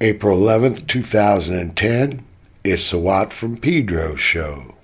April 11th, 2010. It's the Watt from Pedro show.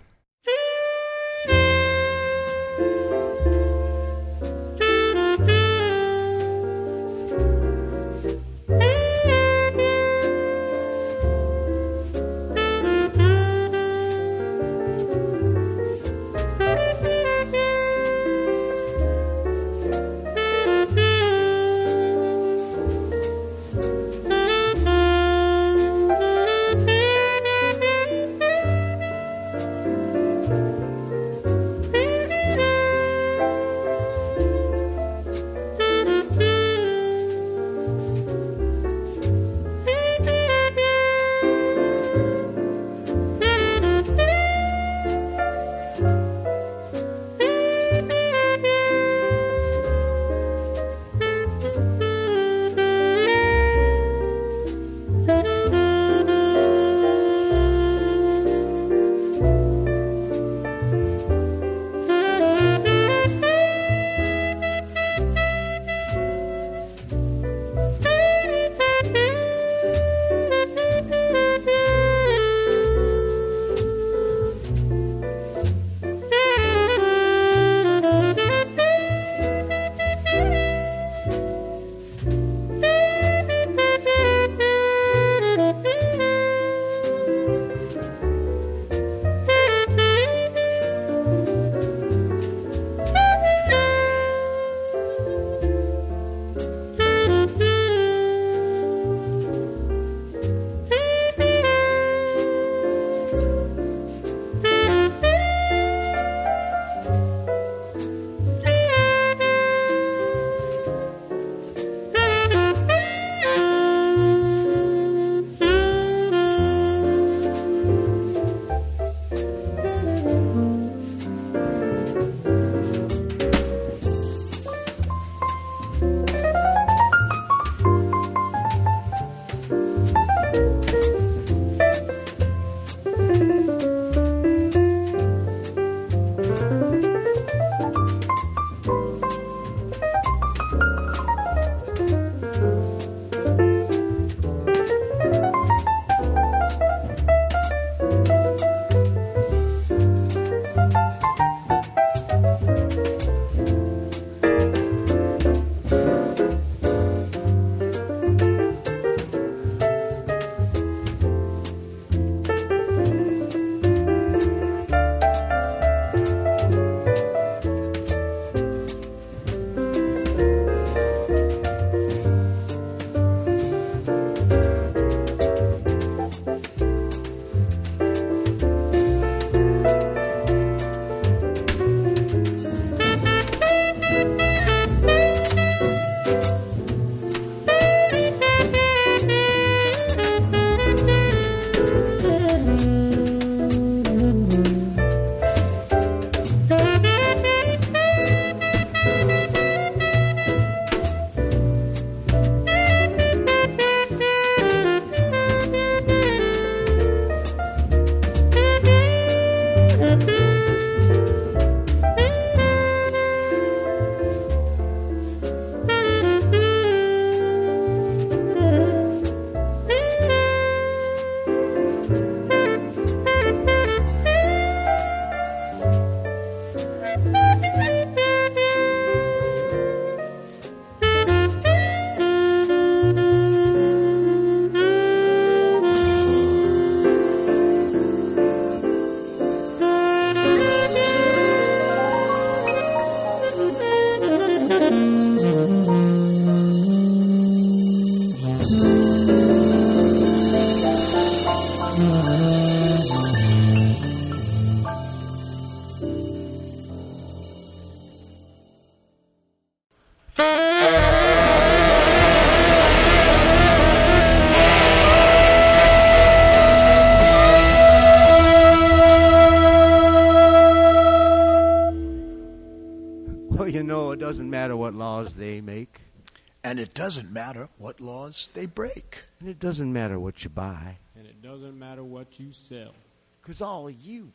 Doesn't matter what laws they break. And it doesn't matter what you buy. And it doesn't matter what you sell. Because all of you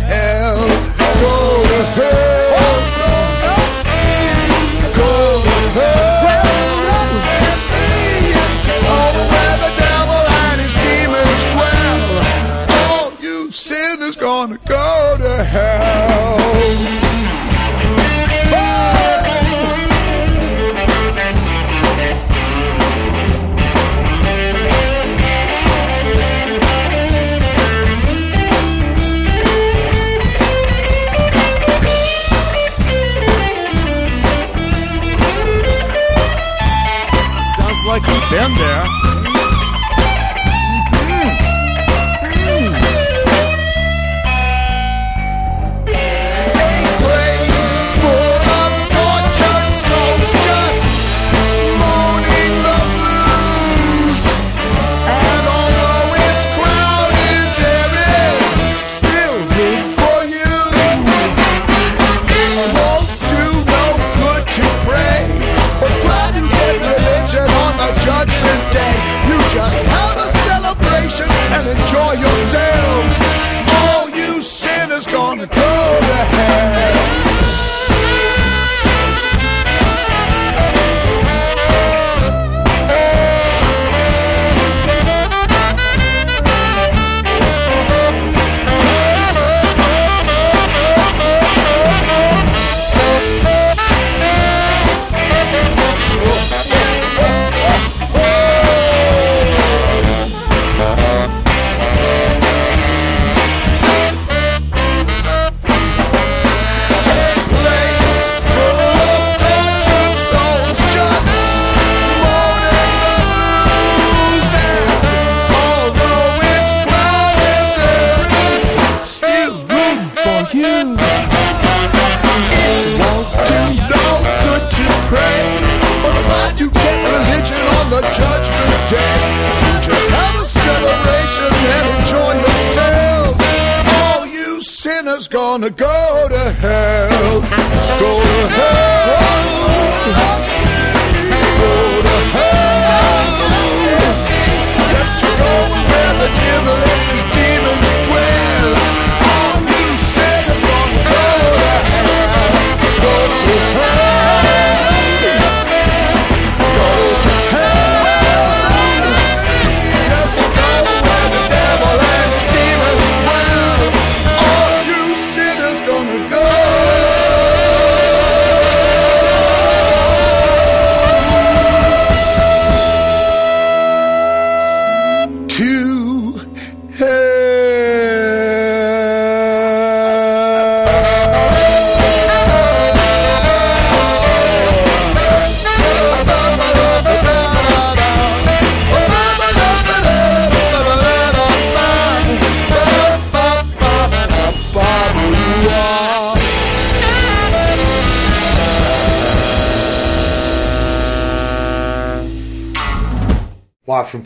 head.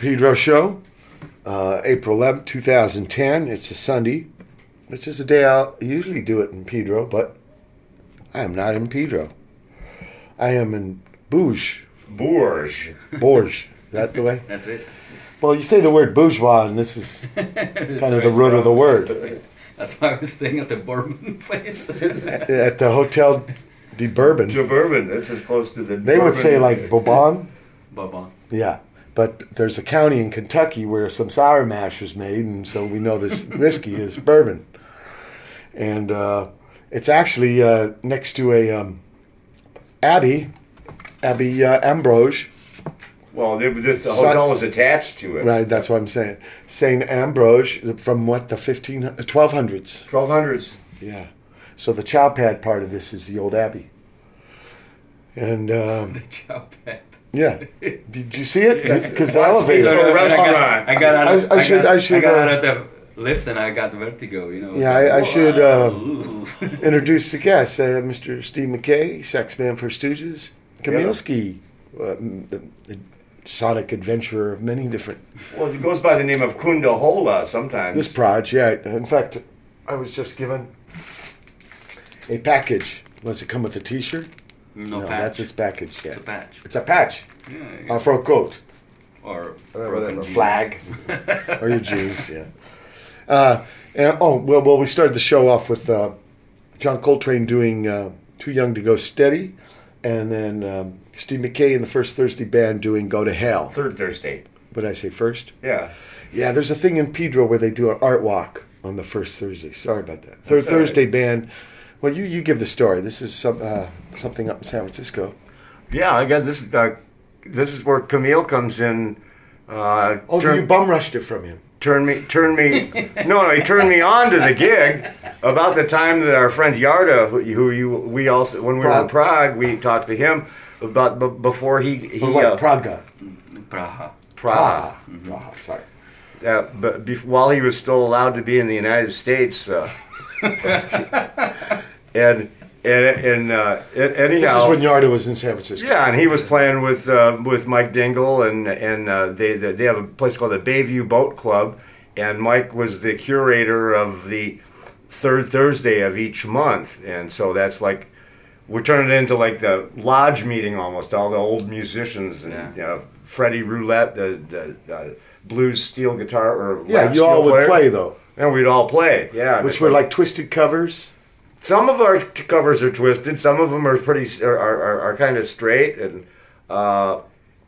Pedro show, uh, April 11th, 2010. It's a Sunday, which is a day I'll usually do it in Pedro, but I am not in Pedro. I am in Bouge, Bourges. Bourges. Is that the way? That's it. Well, you say the word bourgeois, and this is kind of the root of the word. That's why I was staying at the Bourbon place. At the Hotel de Bourbon, To bourbon. That's as close to the. they would say like Bourbon. Bourbon. Yeah. But there's a county in Kentucky where some sour mash was made, and so we know this whiskey is bourbon. And uh, it's actually uh, next to a um, abbey, Abbey uh, Ambrose. Well, there- this, the Son- hotel was attached to it. Right, that's what I'm saying. Saint Ambrose from what the 15, 1200s. 1200s. Yeah. So the chow pad part of this is the old abbey. And um, Chow pet. Yeah, did you see it? Because the Well, it's elevator. got. I got out. I- Of, I I, should- I should, got uh, out of the lift and I got vertigo. You know. Yeah, like, I, I should uh, introduce the guest, uh, Mr. Steve Mackay, sax man for Stooges, Kamilski, uh, the, the sonic adventurer of many different. Well, it goes by the name of Koonda Holaa sometimes. This proj, yeah. In fact, I was just given a package. Does it come with a T-shirt? No, patch. that's its package. Yeah, It's a patch. It's a patch Yeah, uh, for a coat. or or broken flag, or your jeans. Yeah. Uh, and, oh well, well, we started the show off with uh, John Coltrane doing uh, "Too Young to Go Steady," and then um, Steve Mackay and the First Thursday Band doing "Go to Hell." Third Thursday. What did I say first? Yeah. Yeah, there's a thing in Pedro where they do an art walk on the first Thursday. Sorry about that. Third all right. Thursday Band. Well, you, you give the story. This is some, uh, something up in San Francisco. Yeah, I got this. Uh, this is where Camille comes in. Uh, Oh, turn- you bum rushed it from him. Turn me turn me no no he turned me on to the gig about the time that our friend Yarda who, who you we also when we were in Prague. Prague we talked to him about but before he he Or what? uh, Praga. Praha. Praha. Praha. Sorry. Yeah, but bef- while he was still allowed to be in the United States, uh, and and and uh, anyhow, This is when Yarda was in San Francisco. yeah, and he was playing with uh, with Mike Dingle, and and uh, they they have a place called the Bayview Boat Club, and Mike was the curator of the third Thursday of each month, and so that's like we're turning it into like the lodge meeting almost. All the old musicians and Yeah. you know Freddie Roulette, the, the uh, blues steel guitar or Yeah, you all would player. play though, and we'd all play. Yeah, which It's were like twisted covers. Some of our covers are twisted. Some of them are pretty are are, are kind of straight, and uh,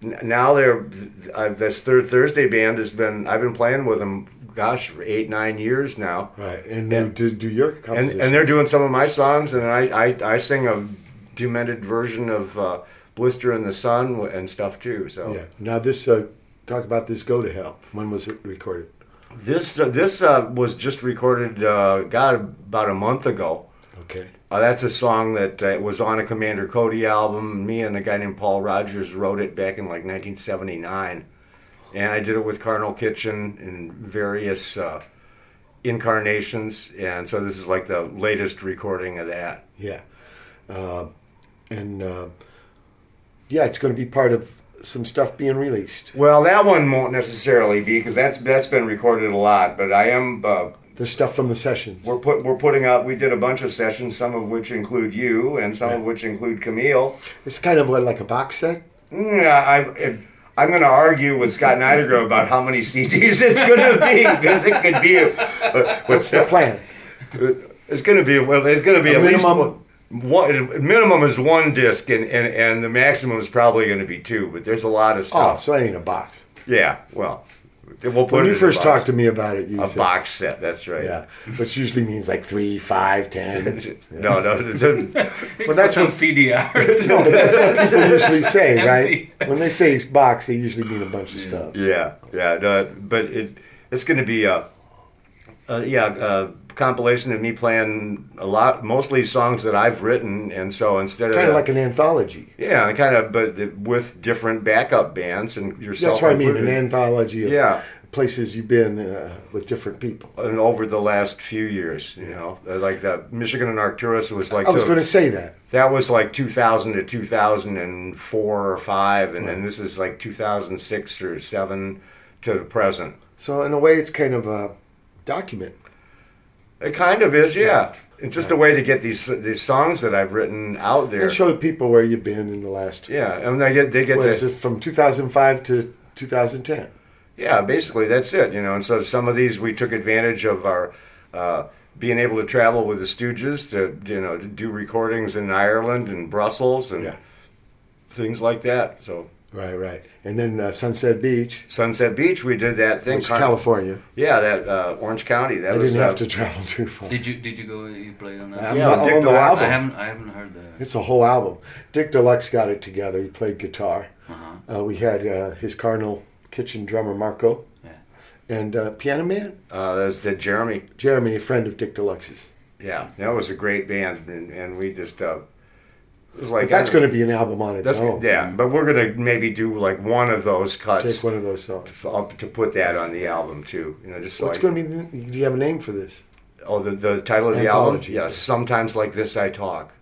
n- now they're uh, this third Thursday band has been I've been playing with them. Gosh, for eight nine years now, Right, and And- do, do your and and they're doing some of my songs, and I I, I sing a demented version of uh, "Blister in the Sun" and stuff too. So Yeah. Now this uh, talk about this "Go to Hell." When was it recorded? this uh, this uh, was just recorded, uh, God, about a month ago. Okay. Uh, that's a song that uh, was on a Commander Cody album. Me and a guy named Paul Rogers wrote it back in like 1979, and I did it with Carnal Kitchen in various uh, incarnations. And so this is like the latest recording of that. Yeah. Uh, and uh, yeah, it's going to be part of some stuff being released. Well, that one won't necessarily be because that's that's been recorded a lot. But I am uh, There's stuff from the sessions. we're put we're putting out. We did a bunch of sessions, some of which include you, and some of which include Camille. It's kind of like a box set. Yeah, I, it, I'm going to argue with Scott Nightingale about how many CDs it's going to be because it could be. Uh, What's the plan? It's going to be. Well, it's going to be A at minimum? one. one- Minimum is one disc, and, and, and the maximum is probably going to be two. But there's a lot of stuff. Oh, stuff. so I need a box. Yeah, well, we'll put When you first box. talked to me about it, you a said, box set. That's right. Yeah, which usually means like three, five, ten. No, no. no, But that's what CDRs. no, but that's what people usually say, Empty. right? When they say box, they usually mean a bunch of stuff. Yeah, yeah, no, but it it's going to be a, a yeah a compilation of me playing a lot, mostly songs that I've written, and so instead of Kind of like an anthology. yeah, kind of, but with different backup bands and yourself. That's what I mean, an anthology of Yeah. places you've been uh, with different people. And over the last few years, you know, uh, like the Michigan and Arcturus was like I was going to say that. that was like 2000 to 2004 or five, and then this is like 2006 or seven to the present. So in a way, it's kind of a document. It kind of is, yeah. It's just a way to get these these songs that I've written out there. And show people where you've been in the last. yeah, and they get they get What to is it from 2005 to 2010? yeah. Basically, that's it. You know, and so some of these we took advantage of our uh, being able to travel with the Stooges to you know to do recordings in Ireland and Brussels and Yeah. things like that. So Right, right. And then uh, Sunset Beach, Sunset Beach, we did that thing. which is California. Yeah, that uh, Orange County. That I was didn't uh, have to travel too far. Did you did you go? You played on that? I'm Yeah, not Dick on the Deluxe. I album. haven't I haven't heard that. It's a whole album. Dick Deluxe got it together. He played guitar. Uh-huh. Uh, we had uh, his Carnal Kitchen drummer Marco, Yeah. and uh, piano man uh, that's the Jeremy. Jeremy, a friend of Dick Deluxe's. Yeah, that was a great band, and, and we just uh, it was like But that's going to be an album on its That's own. yeah, but we're gonna maybe do like one of those cuts Take one of those songs. up to put that on the album too. You know, just What's going to be? Do you have a name for this? oh the the title of the album. Anthology. Yes, sometimes like this I talk.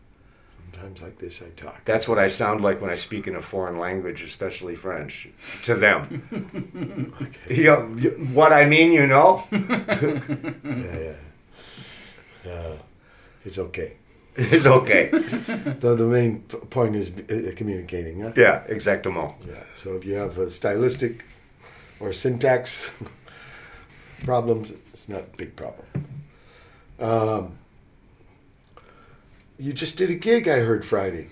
Sometimes like this, I talk. That's what I sound like when I speak in a foreign language, especially French, to them. you know, what I mean, you know. Yeah, yeah. Uh, it's okay. It's okay. The, the main point is uh, communicating. Huh? Yeah, exactement. Yeah. So if you have a stylistic or syntax problems, it's not a big problem. Um, you just did a gig, I heard Friday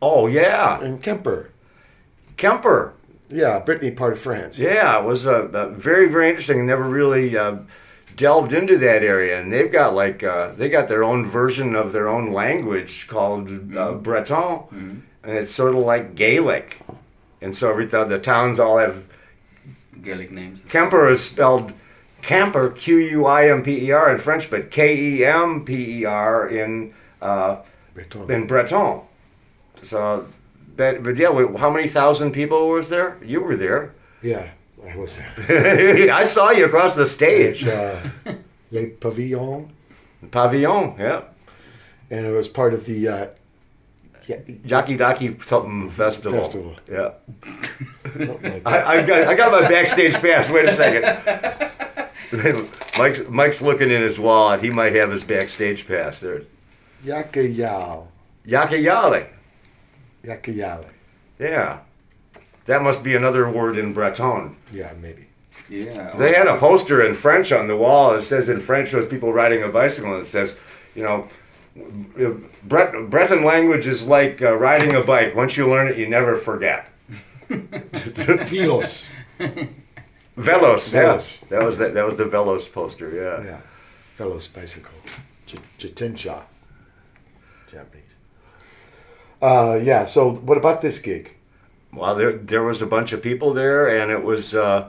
Oh yeah, in Kemper. Kemper. Yeah, Brittany, part of France. Yeah, it was uh, uh, very very interesting. Never really uh, delved into that area, and they've got like uh, they got their own version of their own language called uh, Breton, and it's sort of like Gaelic, and so every the towns all have Gaelic names. Kemper is spelled Camper Q U I M P E R in French, but K E M P E R in uh, Breton. in Breton. So that, but yeah, wait, how many thousand people was there? You were there. Yeah, I was there. I saw you across the stage. Uh, Les Pavillons, Pavillon, yeah. and it was part of the. Uh, yeah, Daki something festival. Festival. Yeah. like. I, I got I got my backstage pass. Wait a second. Mike's Mike's looking in his wallet. He might have his backstage pass there. Yakayal. Yakayale. Yakayale. Yeah. That must be another word in Breton. Yeah, maybe. Yeah. They had a poster in French on the wall. It says in French, those people riding a bicycle, and it says, you know, Bret- Breton language is like uh, riding a bike. Once you learn it, you never forget. Velos. Velos, yeah. Velos. That was that. That was the Velos poster. Yeah. Yeah. Velos bicycle. J- Jitensha. Japanese. Uh, yeah, so what about this gig? Well, there there was a bunch of people there, and it was uh,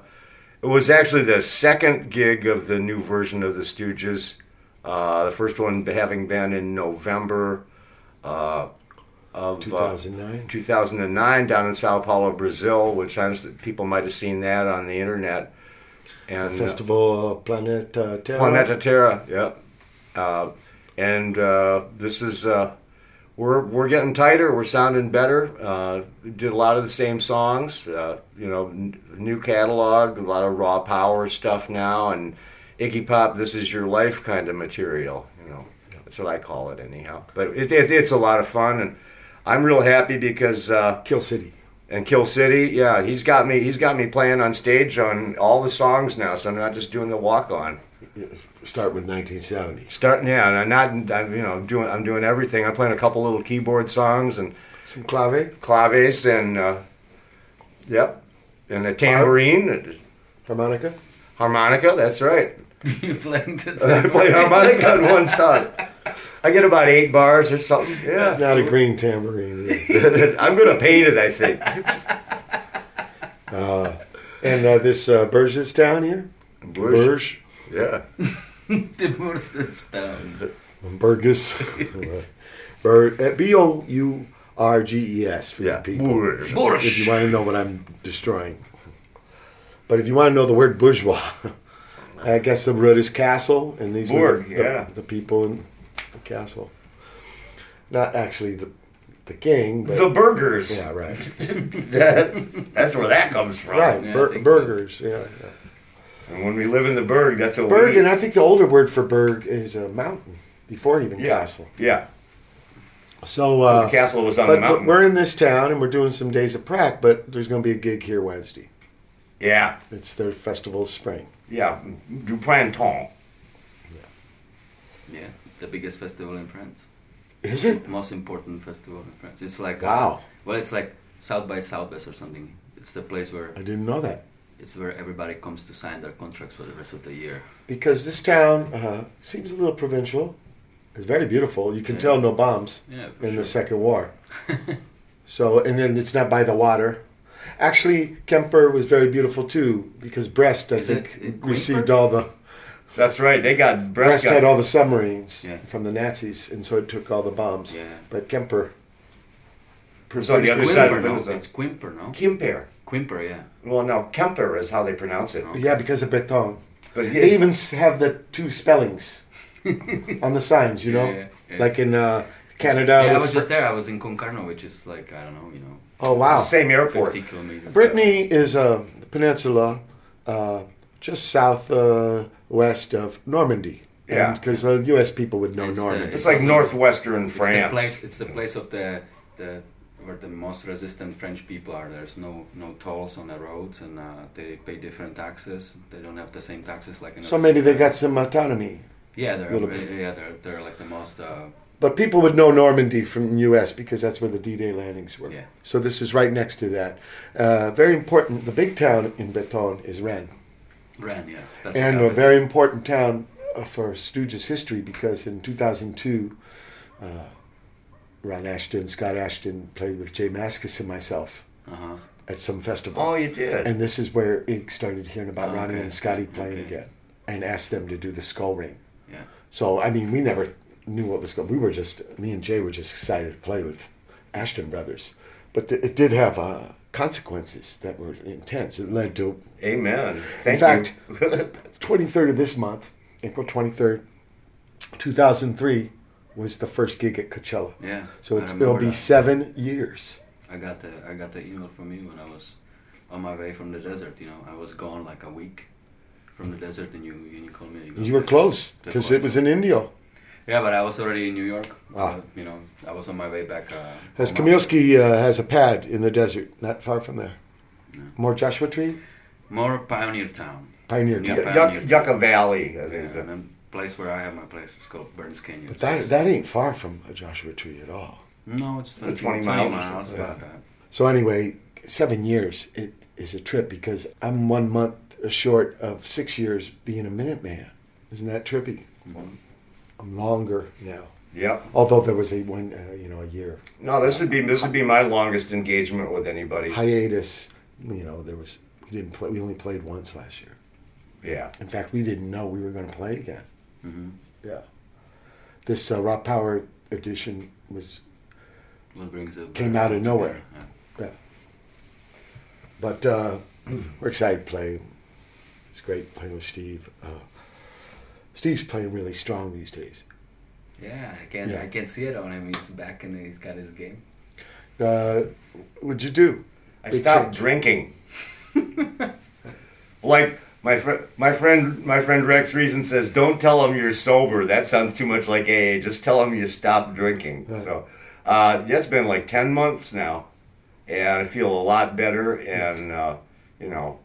it was actually the second gig of the new version of the Stooges. Uh, the first one having been in November uh, of uh, 2009? 2009 down in Sao Paulo, Brazil, which I understand people might have seen that on the internet. And uh, Festival Planeta Terra. Planeta Terra, yeah. Uh, and uh, this is uh, we're we're getting tighter. We're sounding better. Uh, did a lot of the same songs. Uh, you know, n- new catalog, a lot of raw power stuff now, and Iggy Pop. This is your life kind of material. You know, that's what I call it anyhow. But it, it, it's a lot of fun, and I'm real happy because. Uh, Kill City. and Kill City, yeah, he's got me. He's got me playing on stage on all the songs now, so I'm not just doing the walk on. Start with 1970. Starting, yeah, and I'm not, I'm, you know, doing, I'm doing everything. I'm playing a couple little keyboard songs and Some clave, claves and, uh, yep, and a tambourine, and harmonica. harmonica. That's right. you playing the I play harmonica on one side. I get about eight bars or something. It's Yeah, not a green tambourine. I'm gonna paint it. I think. and uh, this uh, Burgess town here? Burge. Yeah. the spelled. Burgess. Bur- uh, B O U R G E S for Yeah. people. If you want to know what I'm destroying. But if you want to know the word bourgeois, I guess the root is castle, and these were the, yeah. the people in the castle. Not actually the the king, but The burgers. yeah, right, That's where that comes from. right, Yeah, Bur- think so. burgers, yeah. yeah. And when we live in the Berg, that's what Berg, we and I think the older word for Berg is a mountain before even yeah. castle. Yeah. So the uh, castle was on but, the but mountain. we're in this town and we're doing some days of prac, but there's going to be a gig here Wednesday. yeah. It's their festival of spring. Yeah. Du printemps. Yeah, Yeah, the biggest festival in France. Is it? Most important festival in France. It's like Wow. well, it's like South by Southwest or something. It's the place where I didn't know that. It's where everybody comes to sign their contracts for the rest of the year. Because this town uh, seems a little provincial. It's very beautiful. You can Yeah. tell no bombs Yeah, in sure. the Second War. so, and then it's not by the water. Actually, Kemper was very beautiful too because Brest, I Is it think, received Quimper? all the That's right. They got breast Brest had all the submarines Yeah. from the Nazis, and so it took all the bombs. Yeah. But Kemper, So the other Quimper, side of it no? was It's Quimper, no? Quimper. Quimper, yeah. Well, no, Kemper is how they pronounce it. Oh. yeah, because of Breton. But yeah, They even have the two spellings on the signs, you know, Yeah, yeah, yeah. like in uh, Canada. Yeah, I was Fr- just there. I was in Concarneau, which is like I don't know, you know, oh wow! same airport. 50 kilometers. Brittany is a peninsula uh, just south uh, west of Normandy. Yeah. because the U.S. people would know It's the- Normandy. It's like also- northwestern It's France. the place. It's the place of the the where the most resistant French people are. There's no no tolls on the roads, and uh, they pay different taxes. They don't have the same taxes like in. so maybe they got some autonomy. Yeah, they're yeah they're they're like the most. Uh, But people would know Normandy from the U.S. because that's where the D-Day landings were. Yeah. So this is right next to that. Uh, very important. The big town in Breton is Rennes. Rennes, yeah. That's and a very important town uh, for Stooges history because in 2002, uh, Ron Asheton, Scott Asheton played with J Mascis and myself Uh-huh. at some festival. oh, you did. And this is where Ig started hearing about Oh, Ronnie okay. and Scotty playing Okay. again and asked them to do the skull ring. Yeah. So, I mean, we never knew what was going We were just, me and Jay were just excited to play with Asheton Brothers, but th- it did have uh, consequences that were intense. It led to Amen. Thank in fact- 23rd of this month, April 23rd, 2003, was the first gig at Coachella. Yeah. So it's, it'll be that. seven years. I got the I got the email from you when I was on my way from the desert. You know, I was gone like a week from the desert, and you and you called me. go, You were close because it was in Indio. Yeah, but I was already in New York. Ah. Uh, you know, I was on my way back. Uh, As home after- Kamilski uh, has a pad in the desert, not far from there. More Joshua Tree, More Pioneer Town. Pioneer Yeah, Town. Yucca Valley. Yeah, think is and a- the place where I have my place is called Burns Canyon. But So that that ain't far from a Joshua Tree at all. no, it's 20, 20 20 miles miles, something. about that. So anyway, seven years it is a trip because I'm one month short of six years being a Minuteman. Isn't that trippy? I'm longer now. Yep. Although there was a one, uh, you know, a year No, this would be this would be my longest engagement with anybody. hiatus. You know, there was we didn't play. We only played once last year. Yeah. In fact, we didn't know we were going to play again. Hmm Yeah. This uh, Raw Power edition was, What brings it Came out of nowhere. Yeah. but uh, we're excited to play. It's great playing with Steve. Uh, Steve's playing really strong these days. Yeah, I can Yeah. I can see it on him. He's back and he's got his game. Uh, what'd you do? I Big stopped change. drinking. like my friend, my friend, my friend Rex Reason says, "Don't tell them you're sober. That sounds too much like AA. Just tell them you stopped drinking." Right. So, uh, yeah, it's been like ten months now, and I feel a lot better. And uh, you know,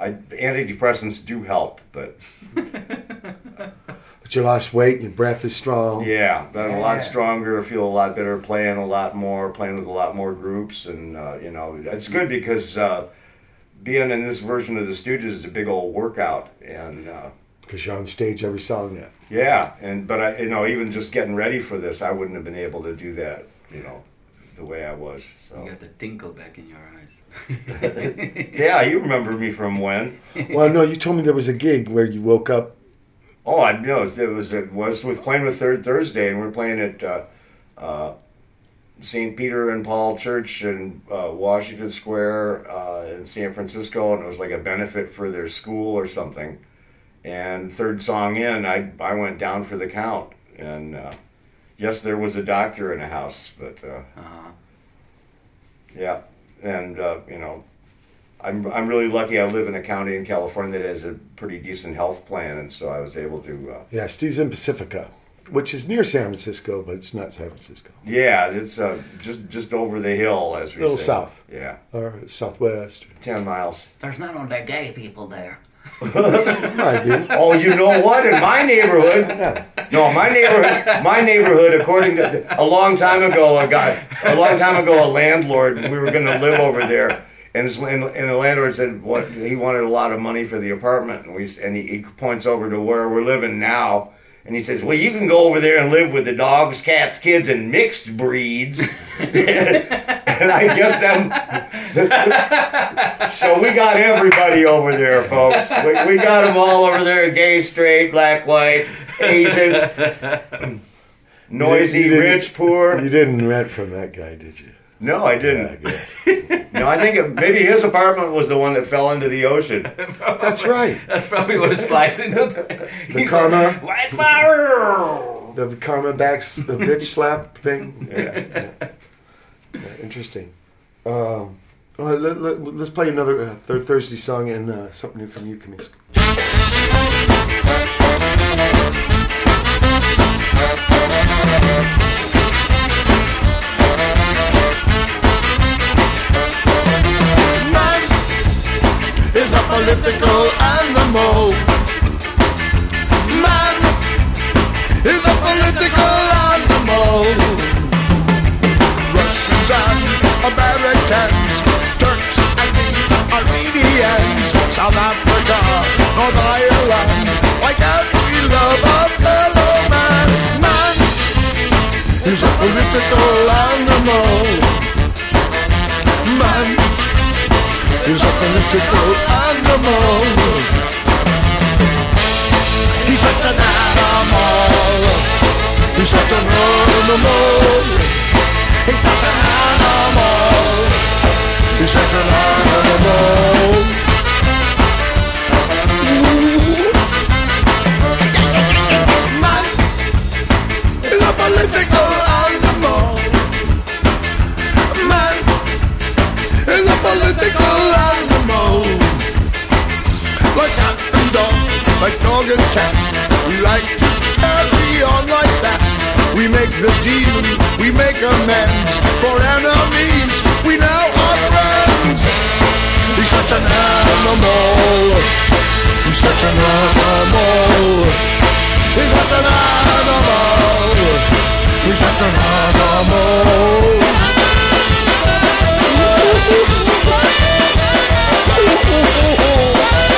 I antidepressants do help, but But you lost weight. And your breath is strong. yeah, been a lot Yeah. stronger. Feel a lot better. Playing a lot more. Playing with a lot more groups, and uh, you know, it's good because. Uh, being in this version of the Stooges is a big old workout, and uh, Because you're on stage every song now. yeah, and but I, you know, even just getting ready for this, I wouldn't have been able to do that, you know, the way I was. So You got the tinkle back in your eyes. yeah, you remember me from when? well, no, you told me there was a gig where you woke up. Oh, I know it was it was with playing with Third Thursday, and we are playing at uh, uh, St. Peter and Paul Church in uh, Washington Square uh, in San Francisco, and it was like a benefit for their school or something. And third song in, I I went down for the count, and uh, yes, there was a doctor in the house, but uh, Uh-huh. yeah, and uh, you know. I'm, I'm really lucky I live in a county in California that has a pretty decent health plan, and so I was able to uh, Yeah, Steve's in Pacifica, which is near San Francisco, but it's not San Francisco. Yeah, it's uh, just just over the hill, as we Little say. south. Yeah, Or southwest. ten miles. There's not all that gay people there. Might be. Oh, you know what? In my neighborhood, no, my neighborhood, my neighborhood. According to a long time ago, a guy, a long time ago, a landlord. We were going to live over there, and, his, and, and the landlord said what he wanted a lot of money for the apartment, and we and he, he points over to where we're living now. And he says, "Well, you can go over there and live with the dogs, cats, kids, and mixed breeds." and I guess them. so we got everybody over there, folks. We, we got them all over there: gay, straight, black, white, Asian, noisy, rich, poor. You didn't rent from that guy, did you? No, I didn't. good. No, I think it, maybe his apartment was the one that fell into the ocean. That's right. That's probably what it slides into. The, The karma, White fire. the karma backs, the bitch slap thing. Yeah. Yeah, interesting. Um, well, let, let, let's play another uh, Third Thursday song and uh, something new from you, Kamiska. Political animal. Man is a political animal. Russians and Americans, Turks and the Armenians, South Africa, North Ireland, like every love a fellow man. Man is a political animal. Man He's a political animal. He's such an animal. He's such an animal. He's such an animal. He's such an animal. Man he's a political political animal. Like cat and dog, like dog and cat, we like to carry on like that. We make the deal, we make amends for enemies. We now are friends. He's such an animal. He's such an animal. He's such an animal. He's such an animal. He's such. Oh oh oh. ooh.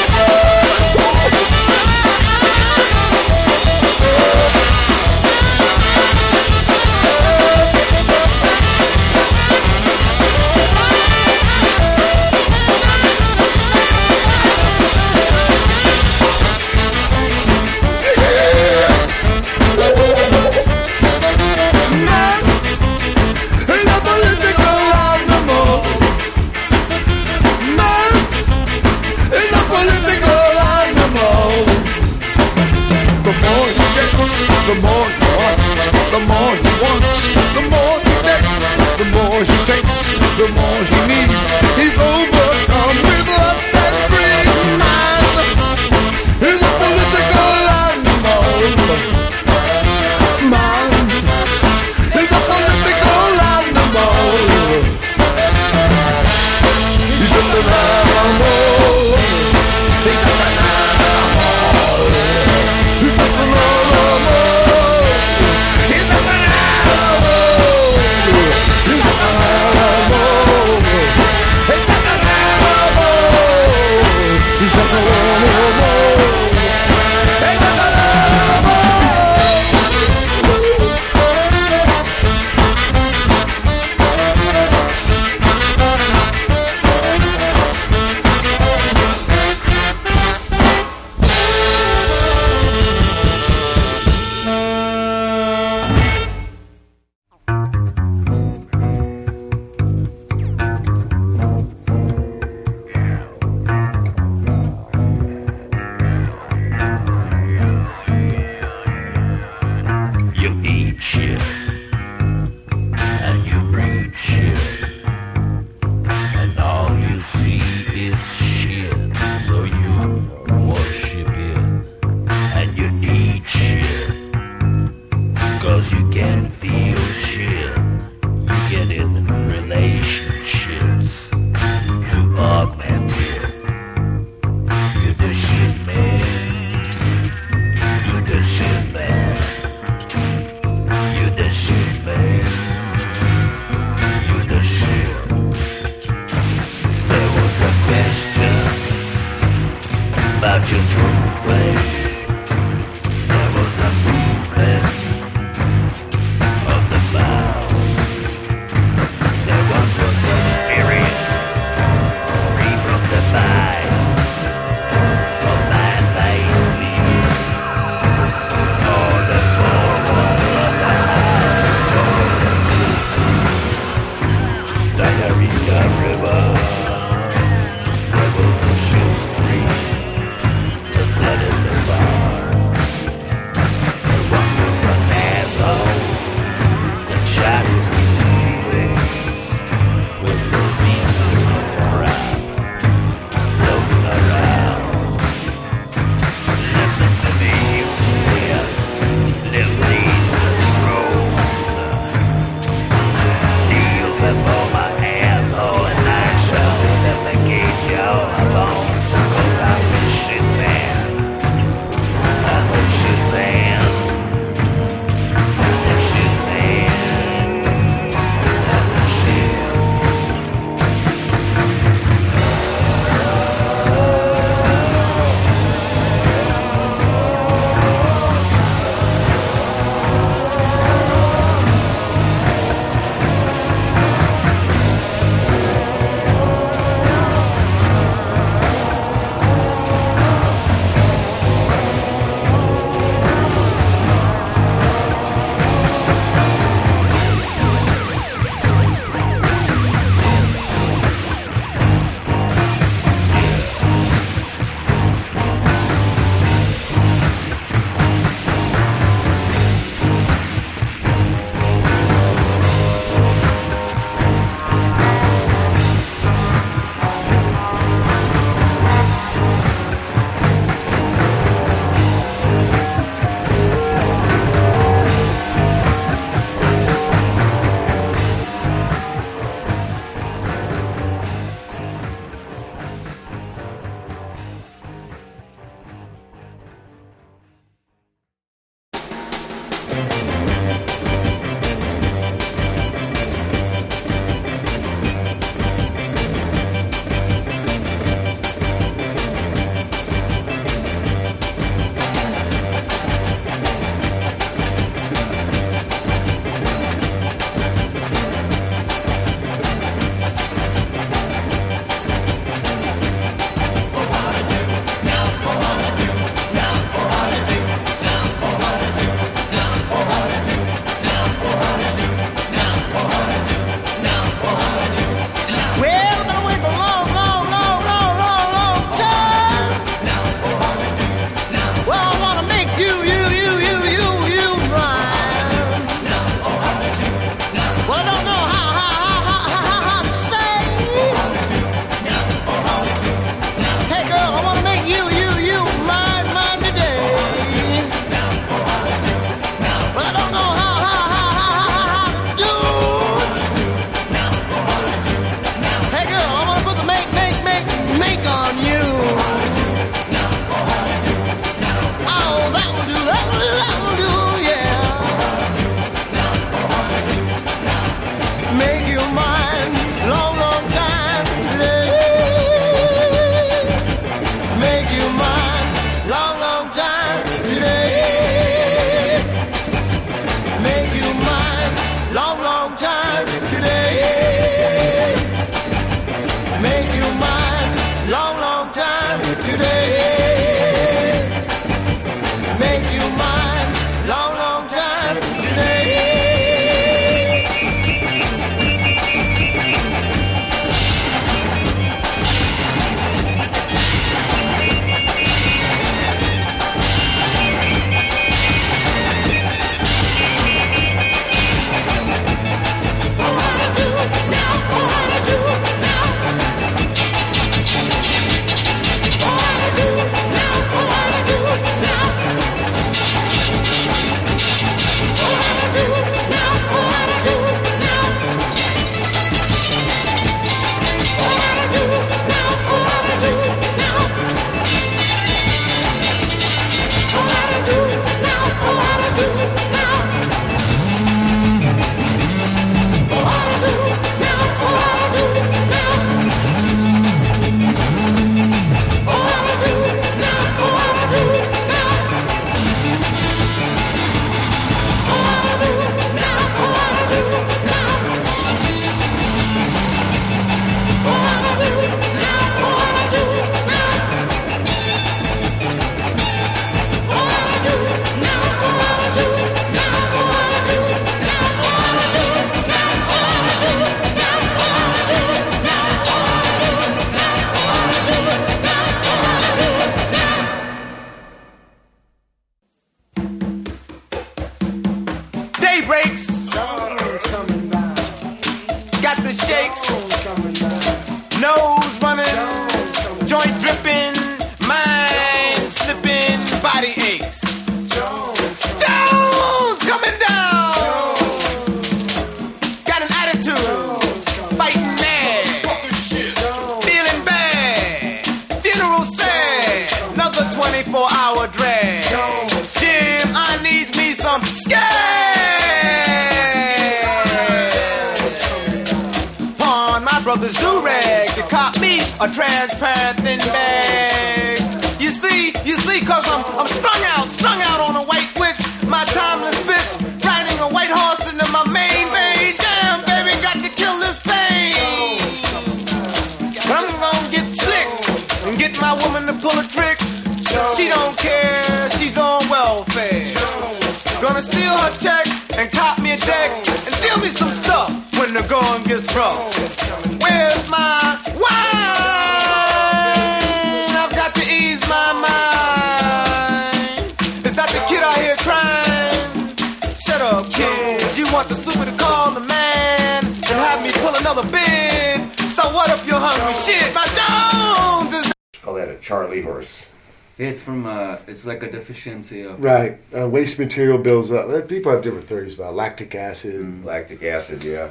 It's like a deficiency of Right. Uh, waste material builds up. Uh, People have different theories about lactic acid Lactic acid, yeah.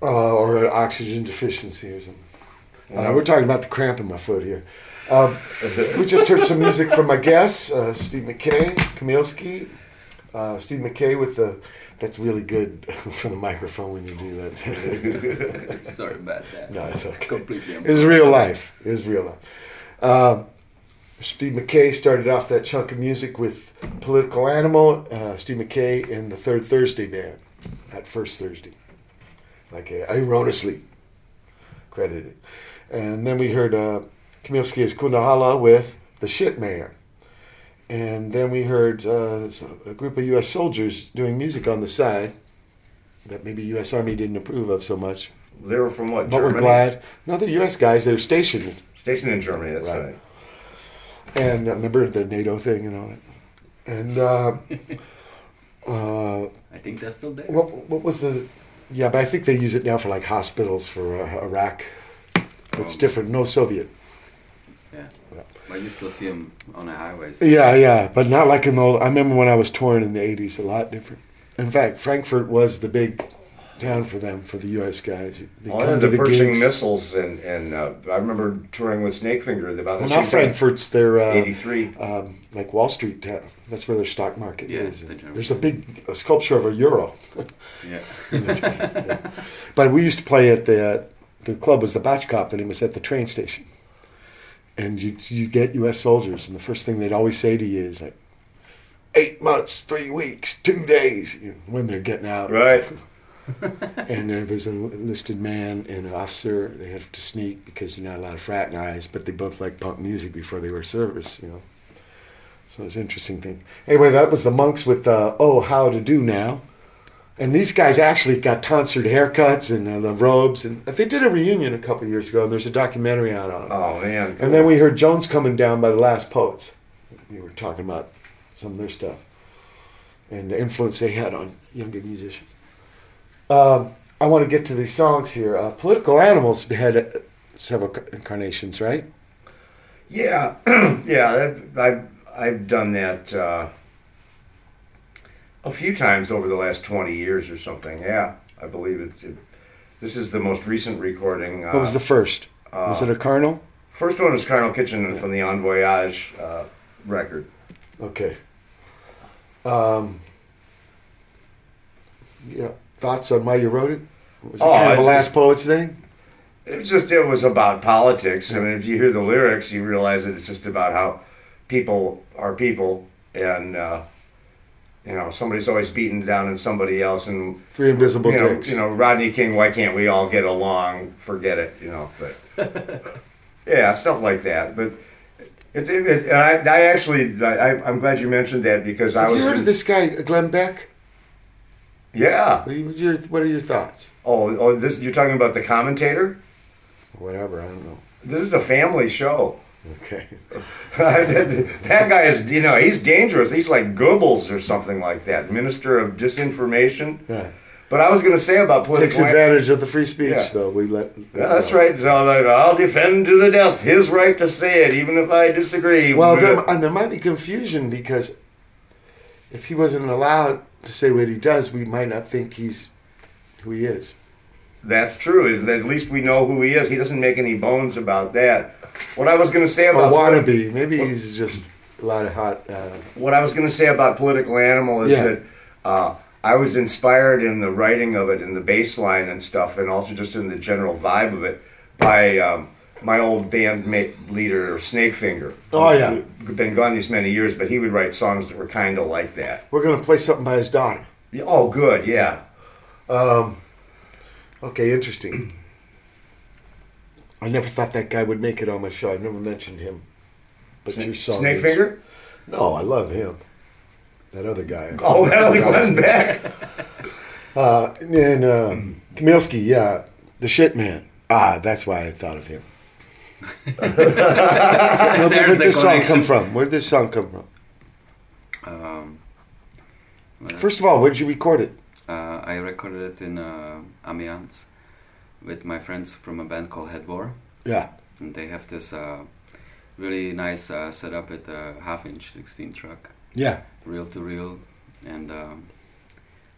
uh, or oxygen deficiency or something. Uh, we're talking about the cramp in my foot here. Um, we just heard some music from my guests, uh, Steve Mackay, Kamilski. Uh, Steve Mackay with the. That's really good for the microphone when you do that. Sorry about that. no, it's okay. Completely. It was real life. It was real life. Steve Mackay started off that chunk of music with Political Animal, uh, Steve Mackay and the Third Thursday Band, that first Thursday, like uh, erroneously credited. And then we heard uh, Kamilski as Koonda Holaa with The Shit Man. And then we heard uh, a group of U.S. soldiers doing music on the side that maybe U.S. Army didn't approve of so much. They were from what? But we're glad. No, they're U.S. guys They're stationed. Stationed in Germany, that's Right. right. And uh, remember the NATO thing and all that. And uh, uh, I think they're still there. what, what was the. Yeah, but I think they use it now for like hospitals for uh, Iraq. It's Oh. different. No Soviet. Yeah. Yeah. But you still see them on the highways. Yeah, yeah, but not like in the. Old, I remember when I was touring in the '80s, a lot different. In fact, Frankfurt was the big town for them for the U.S. guys. They All of to the Pershing gigs. missiles, and and uh, I remember touring with Snakefinger about the Well, same not Frankfurt's. They're uh, '83. um, like Wall Street town. That's where their stock market Yeah, is. There's a big a sculpture of a euro. Yeah. But we used to play at the uh, the club was the Batschkapp, and it was at the train station. And you you get U.S. soldiers, and the first thing they'd always say to you is like, eight months, three weeks, two days, you know, when they're getting out. Right. And there was an enlisted man and an officer. They had to sneak because they're not allowed to fraternize, but they both liked punk music before they were service, you know. So it was an interesting thing. Anyway, that was the monks with uh, Oh, How to Do Now. And these guys actually got tonsured haircuts and uh, the robes. And they did a reunion a couple of years ago, and there's a documentary out on it. Oh man. And then we heard Jones coming down by the Last Poets. We were talking about some of their stuff and the influence they had on younger musicians. Um, I want to get to these songs here. Uh, Political Animals had uh, several incarnations, right? Yeah, yeah. I've, I've done that uh, a few times over the last twenty years or something. Yeah, I believe it's. It, this is the most recent recording. Uh, What was the first? was it a Carnal? first one? Was Carnal Kitchen from the En Voyage uh, record. Okay. Um, yeah. Thoughts on why you wrote it? Was it Oh, kind of a it's Last just- Poets thing? It was just it was about politics. I mean, if you hear the lyrics, you realize that it's just about how people are people, and uh, you know somebody's always beaten down on somebody else, and Three Invisible you know, Dicks. you know Rodney King. Why can't we all get along? Forget it, you know. But yeah, stuff like that. But it, it, it, I, I actually, I, I'm glad you mentioned that because I Have was you heard of this guy, Glenn Beck? Yeah. What are, your, what are your thoughts? Oh, oh, this you're talking about the commentator. Whatever, I don't know. This is a family show. Okay. that guy is, you know, he's dangerous. He's like Goebbels or something like that, minister of disinformation. Yeah. But I was going to say about Takes advantage of the free speech, Yeah. though. We let. Yeah, that's right. So like, I'll defend to the death his right to say it, even if I disagree. Well, there, and there might be confusion because if he wasn't allowed to say what he does, we might not think he's who he is. That's true. At least we know who he is. He doesn't make any bones about that. What I was going to say Or about wannabe. Maybe he's just a lot of hot. Uh, what I was going to say about political animal is Yeah. that uh, I was inspired in the writing of it, in the bass line and stuff, and also just in the general vibe of it by um, my old bandmate leader Snakefinger. Oh, yeah. been gone these many years, but he would write songs that were kind of like that. we're going to play something by his daughter. Yeah, Oh, good, yeah. Okay, interesting. I never thought that guy would make it on my show. I've never mentioned him. But your song is- Snakefinger. No, I love him. That other guy. Oh, that other Glenn Beck. Uh, and uh, Kamilski, yeah, the shit man. Ah, that's why I thought of him. Where, where did the this song come from? Where did this song come from? Um, well, First of all, where did you record it? uh, I recorded it in uh, Amiens with my friends from a band called Headwar, Yeah. and they have this uh, really nice uh, setup with a half-inch 16 truck, Yeah. reel to reel, and um,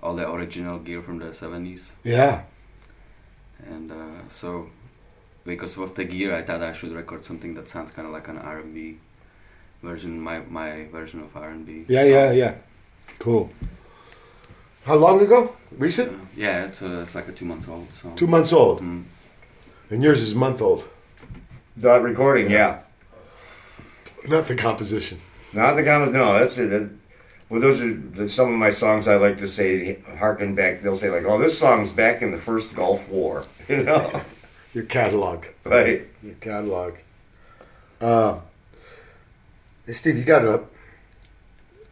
all the original gear from the 70s. Yeah. And uh, so, because of the gear, I thought I should record something that sounds kind of like an R&B version, my my version of R&B. Yeah, yeah, yeah. Cool. How long ago? Recent? Uh, yeah, it's, uh, it's like a two months old. So Two months old. Mm. And yours is a month old. That recording, yeah. Not the composition. Not the comments. No, that's it. That- well, those are some of my songs. I like to say, harken back. They'll say like, "Oh, this song's back in the first Gulf War," you know, Your catalog. right? Your catalog. Uh, hey, Steve, you got a,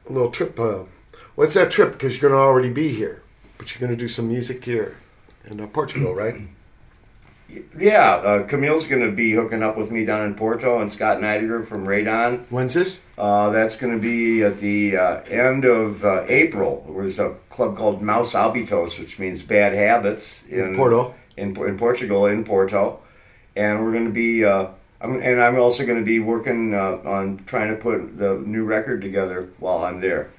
a little trip. Uh, what's that trip? Because you're going to already be here, but you're going to do some music here in uh, Portugal, right? Yeah, uh, Camille's going to be hooking up with me down in Porto, and Scott Neidiger from Radon. When's this? Uh, that's going to be at the uh, end of uh, April. There's a club called Maus Hábitos, which means bad habits in, Porto. In, in Portugal, in Porto, and we're going to be. Uh, I'm, and I'm also going to be working uh, on trying to put the new record together while I'm there.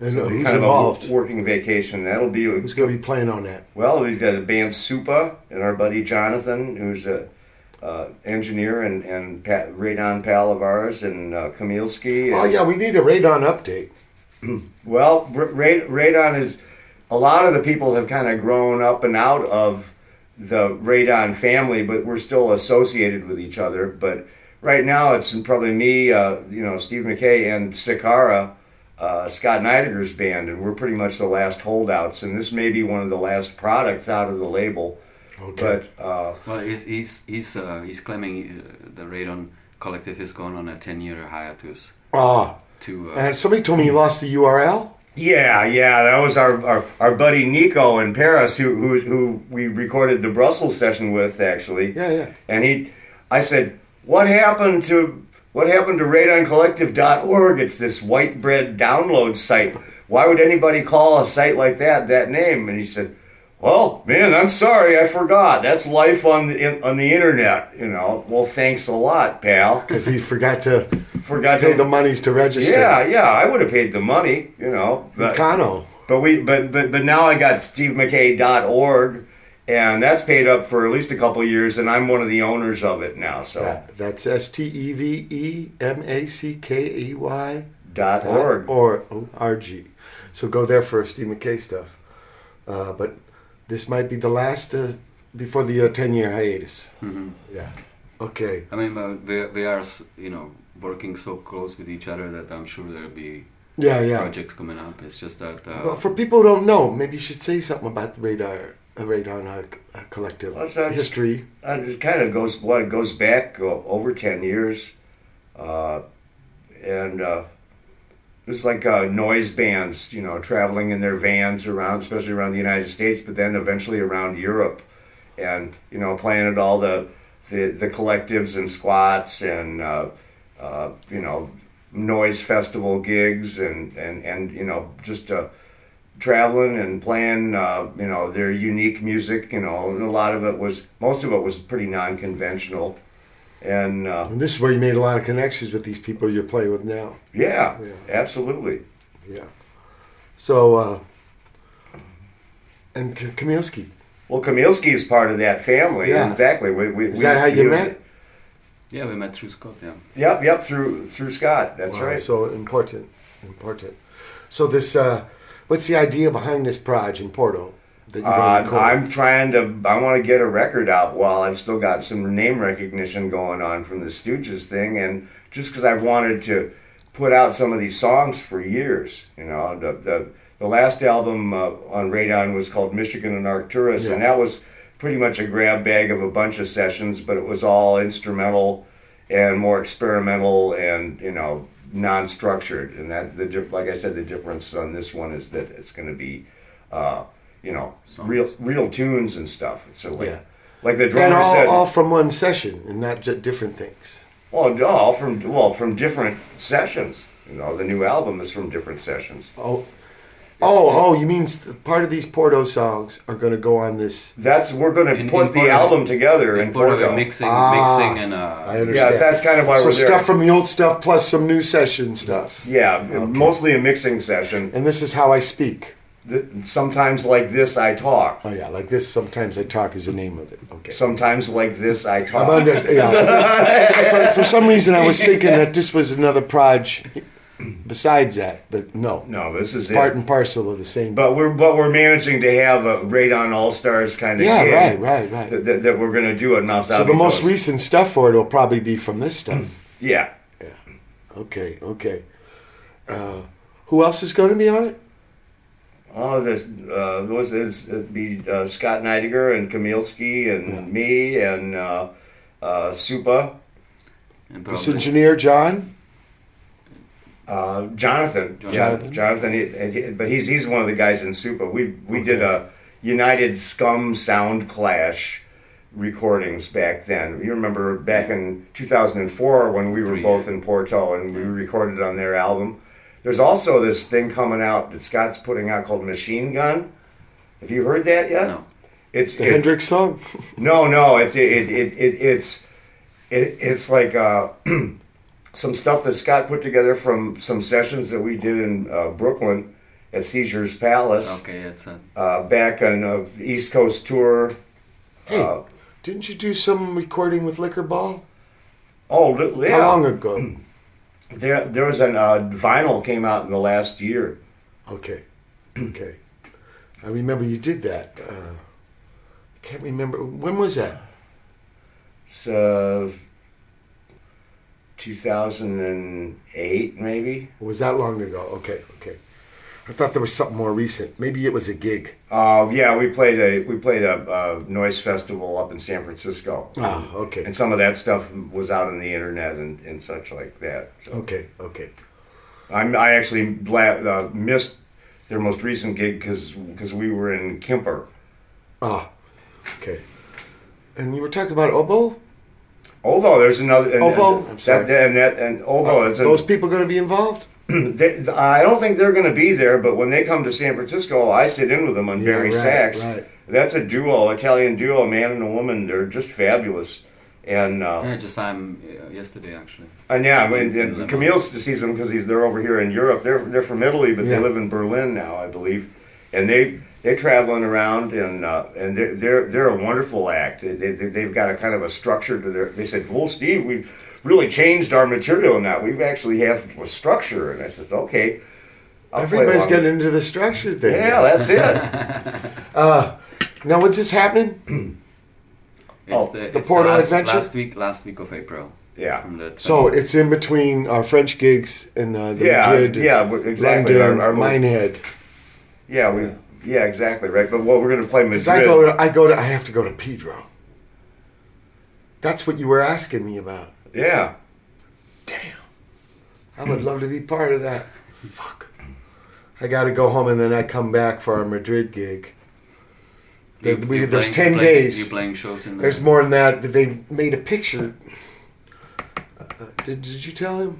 And So who's kind of involved? a working vacation. That'll be Who's going to be playing on that? well. We've got the band Supa and our buddy Jonathan, who's a uh, engineer and and Pat, radon pal of ours, and uh, Kamilski. Oh, yeah, we need a radon update. Well, Ra- Radon is a lot of the people have kind of grown up and out of the Radon family, but we're still associated with each other. But right now, it's probably me, uh, you know, Steve Mackay and Sikara, uh, Scott Neidiger's band, and we're pretty much the last holdouts. And this may be one of the last products out of the label. Okay. But uh, Well, he's he's he's, uh, he's claiming uh, the Radon Collective is going on a ten-year hiatus Ah, to. Uh, and somebody told me he lost the URL. Yeah, yeah, that was our, our, our buddy Nico in Paris, who, who who we recorded the Brussels session with, actually. Yeah, yeah. And he, I said, what happened to what happened to RadonCollective.org? It's this white bread download site. Why would anybody call a site like that that name? And he said, well, man, I'm sorry, I forgot. That's life on the in, on the internet, you know. Well, thanks a lot, pal. Because he forgot to Forgot pay to the monies to register. yeah, yeah, I would have paid the money, you know. But, Econo. but we but but but now I got stevemackay.org and that's paid up for at least a couple of years and I'm one of the owners of it now. So That, that's S T E V E M A C K E Y dot org. or O R G. So go there for Steve Mackay stuff. Uh, but this might be the last uh, before the uh, ten year hiatus. mhm. Yeah. Okay. I mean, but we we are you know working so close with each other that I'm sure there'll be Yeah, yeah. projects coming up. It's just that uh, Well, for people who don't know, maybe you should say something about the radar, uh, radon uh, c- uh, collective Well, that's- history. And it kind of goes what it goes back uh, over ten years, uh, and it was like uh, noise bands, you know, traveling in their vans around, especially around the United States, but then eventually around Europe, and you know, playing at all the the, the collectives and squats and uh, uh, you know noise festival gigs and and and you know just uh, traveling and playing, uh, you know, their unique music. You know, a lot of it was, most of it was pretty non-conventional, and uh, And this is where you made a lot of connections with these people you're playing with now. yeah, Yeah. absolutely. Yeah. So, uh, and K- Kamilski. Well, Kamilski is part of that family. Yeah. Exactly. We, we, Is we- that how you he was- met? Yeah, we met through Scott. Yeah. Yep, yep. Through through Scott. That's Wow, right. So important, important. So this, uh, what's the idea behind this project in Porto? That you're Uh, record? I'm trying to. I want to get a record out while I've still got some name recognition going on from the Stooges thing, and just because I've wanted to put out some of these songs for years. You know, the the, the last album uh, on Radon was called Michigan and Arcturus, and that was pretty much a grab bag of a bunch of sessions, but it was all instrumental and more experimental and you know non-structured. And that the like I said, the difference on this one is that it's going to be. Uh, you know, Songs. real real tunes and stuff. So like, Yeah. like the and drummer all, said, all from one session and not just different things. well, all from well from different sessions. You know, the new album is from different sessions. Oh, oh, oh! You mean part of these Porto songs are going to go on this? That's we're going to In- put in the Porto- album together in, In Porto, Porto. we're mixing, Ah, mixing, and I uh, understand. Yeah, that's kind of why so we're there. stuff from the old stuff plus some new session stuff. yeah, mostly a mixing session. And this is how I speak. Th- Sometimes like this, I talk. Oh yeah, like this. Sometimes I talk is the name of it. Okay. Sometimes like this, I I'm talk. under, yeah, for, for some reason, I was thinking that this was another proj besides that, but no. no, this is part it. and parcel of the same. But we're but we're managing to have a Radon All Stars kind of yeah, right, right, right. That, that, that we're going to do at Los so the most recent stuff for it will probably be from this stuff. Yeah. Yeah. Okay, okay. Uh, who else is going to be on it? Oh, there's uh, was it? Be uh, Scott Neidiger and Kamilski and me and uh, uh, Supa, and This engineer John. uh, Jonathan. Jonathan. Yeah, Jonathan. he- and he- but he's he's one of the guys in Supa. We we did a United Scum Sound Clash recordings back then. You remember back in 2004 when we were Three, both in Porto and we recorded on their album. There's also this thing coming out that Scott's putting out called Machine Gun. Have you heard that yet? No. It's The it- Hendrix song. No, no, it's it, it, it, it it's it, it's like uh, some stuff that Scott put together from some sessions that we did in uh, Brooklyn at Seizures Palace Okay, it's a uh, back on a East Coast tour. Hey, Uh, didn't you do some recording with Liquorball? oh, li- How long ago? There, there was a uh, vinyl came out in the last year. Okay, okay. I remember you did that. Uh, I can't remember when was that. It's uh, 2008, maybe. Was that long ago? Okay, okay. I thought there was something more recent. Maybe it was a gig. Uh, yeah, we played a we played a, uh noise festival up in San Francisco. Ah, okay, and some of that stuff was out on the internet and, and such like that. So okay, okay. I'm, I actually bla- uh, missed their most recent gig because we were in Quimper. Ah, okay. And you were talking about oboe. Ovo, there's another. And, Ovo? and I'm sorry. That, and that and Ovo. it's a- Those people going to be involved? they, I don't think they're going to be there, but when they come to San Francisco, I sit in with them on Yeah, Barry right, Sax. right. That's a duo, Italian duo, a man and a woman. They're just fabulous. And uh, yeah, just time uh, yesterday actually. And yeah, and, In and Lemon. Camille sees them because he's they're over here in Europe. They're they're from Italy, but Yeah. they live in Berlin now, I believe. And they they're traveling around, and uh, and they're they're they're a wonderful act. They, they they've got a kind of a structure to their. They said, "Well, Steve, we've really changed our material now. We've actually have a structure." And I said, "Okay." I'll Everybody's along." getting into the structure thing. Yeah, that's it. Uh, now, when's this happening? It's Oh, the, the it's Porto the last, Adventure? last week, last week of April. Yeah. So it's in between our French gigs and uh, the Yeah, Madrid, yeah, exactly. London, Our- our Minehead. Yeah, we. Yeah, exactly right. But what we're going to play Madrid. Because I go to, I go to, I have to go to Pedro. That's what you were asking me about. Yeah. Damn, I would love to be part of that. Fuck. I got to go home and then I come back for our Madrid gig. The- You- we- you're there's playing- 10 you're playing- days. You're playing shows in There's more than that. They made a picture. Uh, uh, did, did you tell him?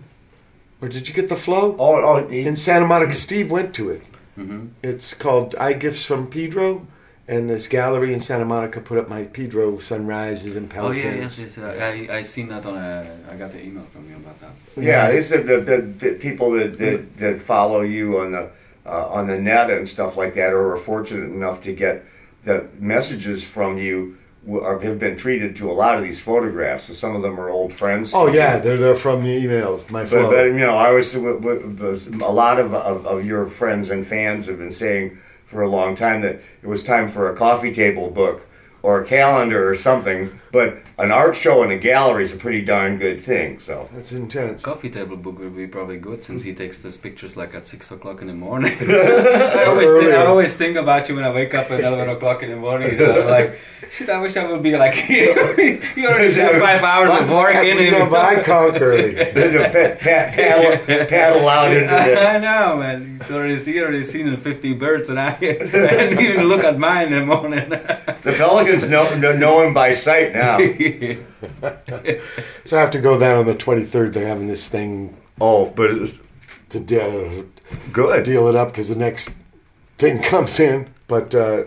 Or did you get the flow? Oh, oh, he- In Santa Monica, Steve went to it. Mm-hmm. It's called I Gifts from Pedro, and this gallery in Santa Monica put up my Pedro sunrises and Oh pelicans. yeah, yes, yes. I I seen that on a. I got the email from you about that. Yeah, these are the, the, the people that, that, that follow you on the uh, on the net and stuff like that, or are fortunate enough to get the messages from you. Are, have been treated to a lot of these photographs. So some of them are old friends. Oh yeah, they're they're from the emails. My But, but you know, I was w- w- was- a lot of, of of your friends and fans have been saying for a long time that it was time for a coffee table book or a calendar or something. But an art show in a gallery is a pretty darn good thing. So That's intense. Coffee table book would be probably good since he takes those pictures like at six o'clock in the morning. I always think, I always think about you when I wake up at eleven o'clock in the morning. You know, like, shit, I wish I would be like you. you already spent five hours of work in you know, him. but I conk early. then you pa- pa- paddle, paddle out into the. I know, man. He's already, he already seen the 50 birds, and I, I didn't even look at mine in the morning. The Pelicans know, know, know him by sight now. So I have to go down on the 23rd. They're having this thing Oh, but it was to de- good. deal it up because the next thing comes in. But uh,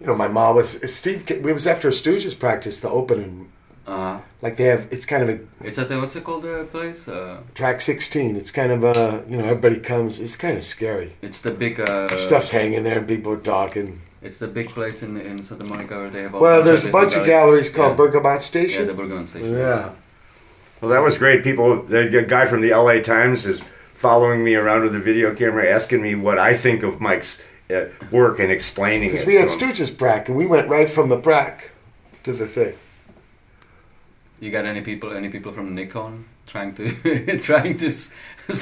you know, my mom was Steve. It was after a Stooges practice, the opening. Uh, Like they have, it's kind of a it's at the, what's it called, the place? Uh, track 16. It's kind of a, you know, everybody comes. It's kind of scary. it's the big, uh, Stuff's hanging there and people are talking. It's the big place in, in Santa Monica where they have all Well, there's a different bunch of galleries called yeah. Bergamot Yeah, Station. the Bergamot Station. Yeah. Well, that was great. People, the guy from the LA Times is following me around with a video camera, asking me what I think of Mike's uh, work and explaining. Because we had. Stooges Brack, and we went right from the Brack to the thing. You got any people, any people from Nikon trying to, trying to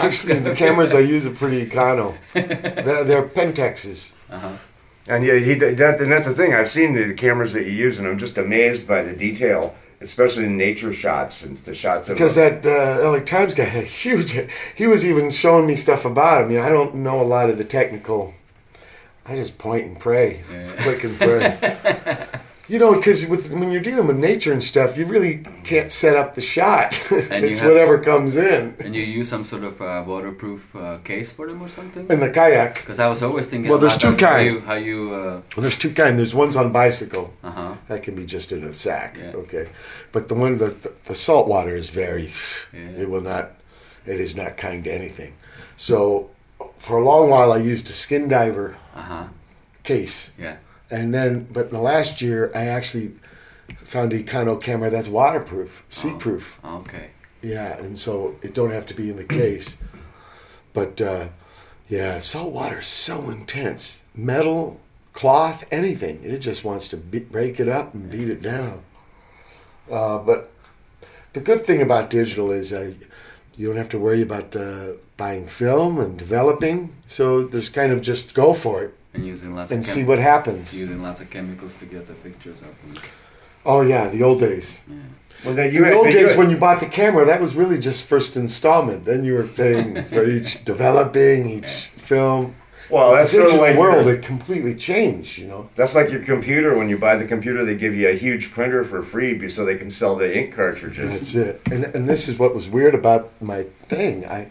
Actually, the cameras I use are pretty econo. They're, they're Pentaxes. Uh-huh. And yeah, he that, and that's the thing. I've seen the cameras that you use, and I'm just amazed by the detail, especially in nature shots and the shots of Because that uh, LA Times guy had a huge. He was even showing me stuff about him. You know, I don't know a lot of the technical. I just point and pray, Yeah. click and pray. you know, because when you're dealing with nature and stuff, you really can't set up the shot. And you it's have- whatever comes in. And you use some sort of uh, waterproof uh, case for them or something? In the kayak, Because I was always thinking Well, there's two that, how you, how you uh, well, there's two kind. There's ones on bicycle. uh-huh. That can be just in a sack. Yeah. Okay, but the one the the salt water is very. Yeah. It will not. It is not kind to anything. So, for a long while, I used a skin diver Uh-huh. case, Yeah. And then but in the last year, I actually found a Econo camera that's waterproof, sea-proof. Okay. Yeah, and so it don't have to be in the case. But uh, yeah, salt water is so intense. Metal, cloth, anything. It just wants to be- break it up and beat it down. Uh, but the good thing about digital is uh, you don't have to worry about uh, buying film and developing. So there's kind of just go for it And using lots and of see what happens. using lots of chemicals to get the pictures up. And, Oh yeah, the old days. Well, then you the old but you- days when you bought the camera, that was really just first installment. Then you were paying for each developing each film. well, that's the sort of like world. your- It completely changed. You know. That's like your computer. When you buy the computer, they give you a huge printer for free so they can sell the ink cartridges. That's it. And and this is what was weird about my thing. I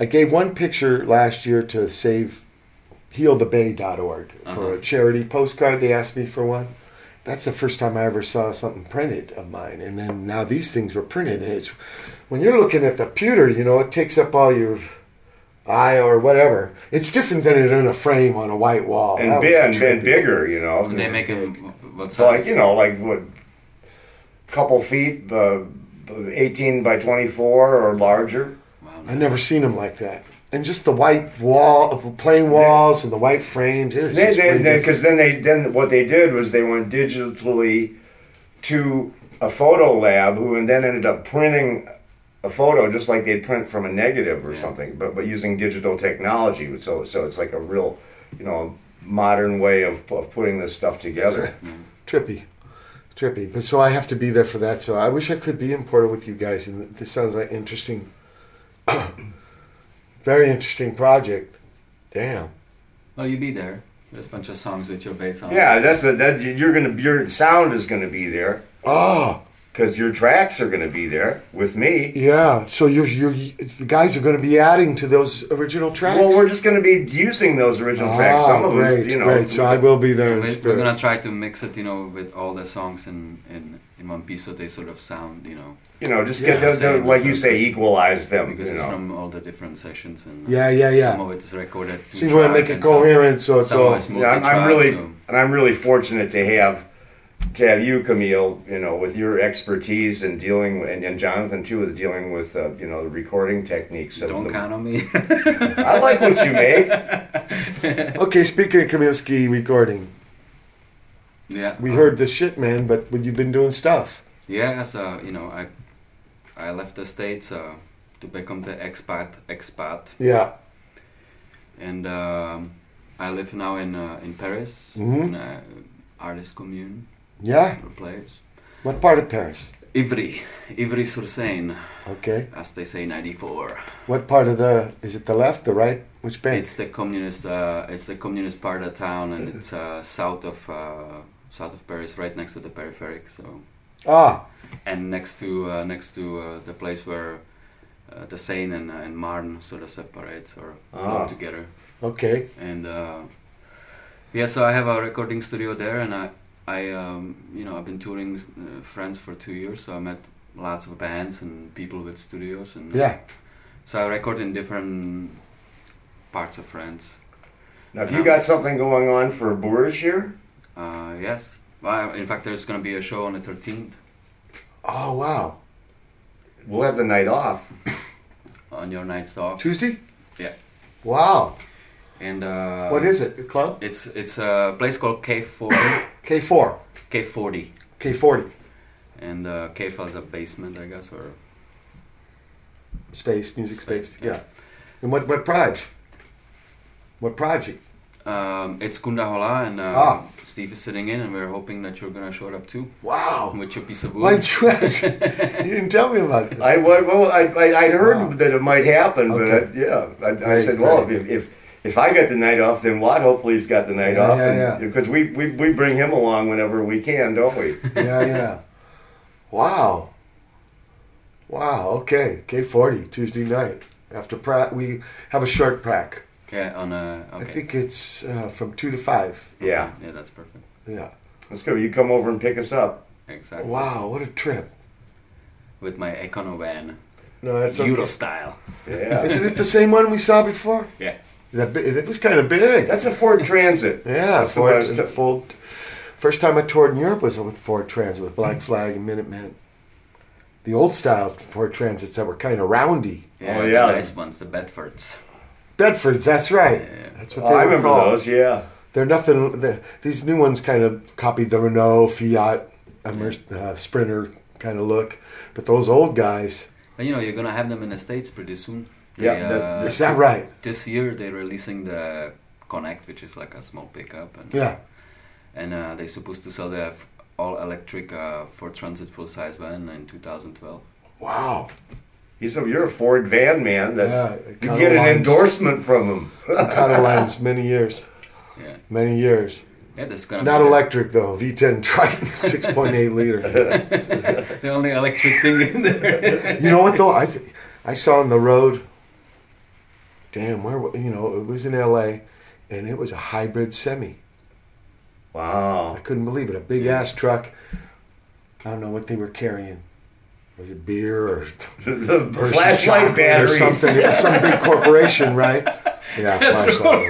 I gave one picture last year to save healthebay.org for Uh-huh. a charity postcard. They asked me for one. That's the first time I ever saw something printed of mine. And then now these things were printed. And it's when you're looking at the pewter, you know, it takes up all your eye or whatever. It's different than it in a frame on a white wall. and That big and, and bigger, you know. and they make them what So like you know, like what, couple feet, uh, eighteen by twenty-four or larger. Wow. I never seen them like that. And just the white wall, of plain walls, and the white frames. It was They, just way they, different. because then they then what they did was they went digitally to a photo lab, who and then ended up printing a photo just like they'd print from a negative or Yeah. something, but but using digital technology. So so it's like a real, you know, modern way of, of putting this stuff together. trippy, trippy. But so I have to be there for that. So I wish I could be in Porto with you guys. And this sounds like interesting, very interesting project. Damn. Well, you be there. There's a bunch of songs with your bass on. Yeah, that's the that you're gonna your sound is gonna be there. Oh, because your tracks are going to be there with me. Yeah. So you're you're the guys are going to be adding to those original tracks. Well, we're just going to be using those original tracks. Some of Ah, great, them, you know. great. So I will be there in We- We're gonna try to mix it, you know, with all the songs in in, in one piece, so they sort of sound, you know, you know, just Yeah, get them, like you say, equalize them. because you it's know. from all the different sessions and Yeah, yeah, yeah. Some of it is recorded. So you want to make it coherent, so it's some all. Yeah, I'm, I'm really, so- and I'm really fortunate to have to have you, Camille. You know, with your expertise in dealing, and, and Jonathan too, with dealing with uh, you know the recording techniques. Of Don't the, count on me. I like what you make. Okay, speaking of Kamilski recording, yeah. we um, heard the shit, man. But you've been doing stuff. Yeah, so you know, I I left the states uh, to become the expat expat, Yeah. and um, I live now in uh, in Paris, Mhm. in a artist commune, Yeah. place. What part of Paris? Ivry, Ivry-sur-Seine, Okay. as they say, 94. What part of the? Is it the left, the right? Which bank? It's the communist. Uh, it's the communist part of town, and it's uh, south of uh, south of Paris, right next to the peripheric. So, ah. and next to uh, next to uh, the place where uh, the Seine and, and Marne sort of separates or flow Ah. together. Okay. And uh, yeah, so I have a recording studio there, and I I um, you know I've been touring uh, France for two years, so I met lots of bands and people with studios and yeah. So I record in different parts of France. Now, have you got something going on for Bourges here? Uh, yes. Well, in fact, there's going to be a show on the 13th. Oh wow! We'll have the night off. on your nights off. Tuesday. Yeah. Wow. And uh, what is it? A club? It's it's a place called Cave Four. K4. K40. K40. And uh, four is a basement, I guess, or space, music space. yeah. yeah. And what what project? What project? Um, it's Koonda Holaa and um, ah. Steve is sitting in, and we're hoping that you're gonna show up too. Wow! With your piece of wood. My dress. you didn't tell me about this. I well, I I would heard wow. that it might happen, okay. but yeah, I, I said, well, if, if if I got the night off, then Watt hopefully he's got the night Yeah, off, yeah, and- yeah. because we, we we bring him along whenever we can, don't we? yeah, yeah. Wow. Wow. Okay. K forty Tuesday night after prac. We have a short prac. yeah, on a. Okay. I think it's uh, from two to five. yeah, Yeah, that's perfect. Yeah. let's go. You come over and pick us up. Exactly. Wow. What a trip. With my Econo van, No, that's Euro okay. style. Yeah, Isn't it the same one we saw before? Yeah. That it was kind of big. that's a Ford Transit. yeah. that's the one I Ford, was t- Ford- First time I toured in Europe was with Ford Transit with Black Flag and Minutemen. The old style Ford Transits that were kind of roundy. Yeah, Oh, the yeah. nice ones, the Bedfords. Bedfords, that's right. Yeah. That's what they Oh, they I were remember called. those. Yeah, They're nothing. The, these new ones kind of copied the Renault, Fiat, Immer- uh, Sprinter kind of look, but those old guys. But you know, you're gonna have them in the States pretty soon. Yeah, They, uh, Is that right? this year they're releasing the Connect, which is like a small pickup, and Yeah. and uh, they're supposed to sell the f- all electric uh, Ford Transit full size van in 2012. Wow. he's a, you're a Ford van man. That Yeah. you get an endorsement from him. Cattle lines, many years, Yeah, many years. yeah, that's gonna Not be the- electric though. V10 Triton, 6.8 liter. The, only electric thing in there. You know what though? I saw on the road. Damn, where you know it was in L.A. and it was a hybrid semi. Wow. I couldn't believe it. A big ass truck. I don't know what they were carrying. Was it beer or the flashlight chocolate or something? It was some big corporation, right? Yeah, flashlight.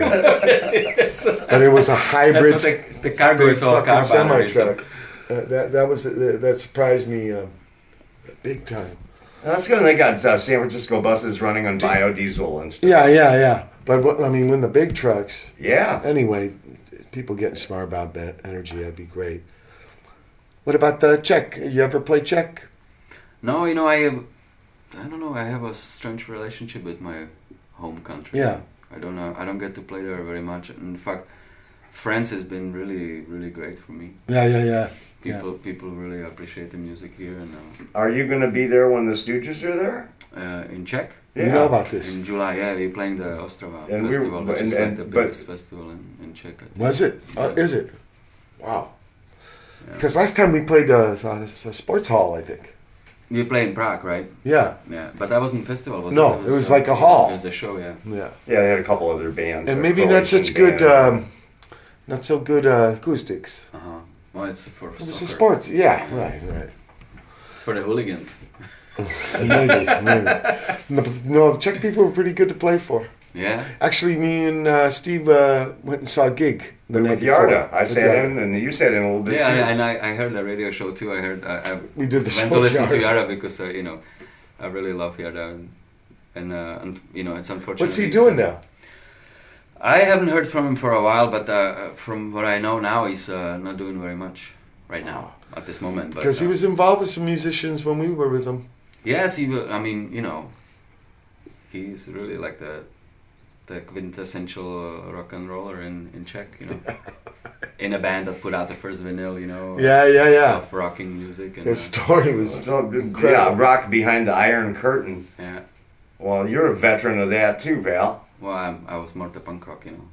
but it was a hybrid. The, the cargo is all car batteries. Uh, that that was uh, that surprised me uh, big time. That's good. They got uh, San Francisco buses running on biodiesel and stuff. Yeah, yeah, yeah. But what, I mean, when the big trucks. Yeah. Anyway, people getting smart about that energy, that'd be great. What about the check? You ever play check? No, you know, I I don't know. I have a strange relationship with my home country. Yeah. I don't know. I don't get to play there very much. In fact, France has been really, really great for me. Yeah, yeah, yeah. Yeah. People, people really appreciate the music here, and Are you going to be there when the Stooges are there? uh, uh, in Czech You know about this? in July. Yeah, we're playing the Ostrava And we were- festival, which and- is like and- the biggest festival in, in Czech. I think. Was it? Uh, is it? Wow. Because last time we played uh, a, a sports hall, I think. You play in Prague, right? Yeah, Yeah, but that wasn't festival, was No, it? it was like a hall. It was a show, yeah. yeah. Yeah, they had a couple other bands. And maybe not Croatian such good, um, not so good uh, acoustics. Uh huh. Well, it's for It was a sports. Yeah, right, right. It's for the hooligans. Maybe, maybe. No, no, the Czech people were pretty good to play for. Yeah. Actually, me and uh, Steve uh, went and saw a gig the night with. Yarda. I With sat Yarda. in, and you sat in a little bit Yeah, too. and, and I, I heard the radio show too. I heard I, I We did the went to listen to Yarda. Yara because uh, you know I really love Yara, and, and, uh, and you know it's unfortunate. What's he he's, doing uh, now? I haven't heard from him for a while, but uh, from what I know now, he's uh, not doing very much right now at this moment. But, Because he uh, was involved with some musicians when we were with him. Yes, he. I mean, you know, he's really like the the quintessential rock and roller in in Czech. You know, in a band that put out the first vinyl. You know, Yeah, yeah, yeah. of rocking music and His uh, story was So, incredible. yeah, rock behind the Iron Curtain. yeah. Well, you're a veteran of that too, pal. Well, I'm, I was more the punk rock. You know.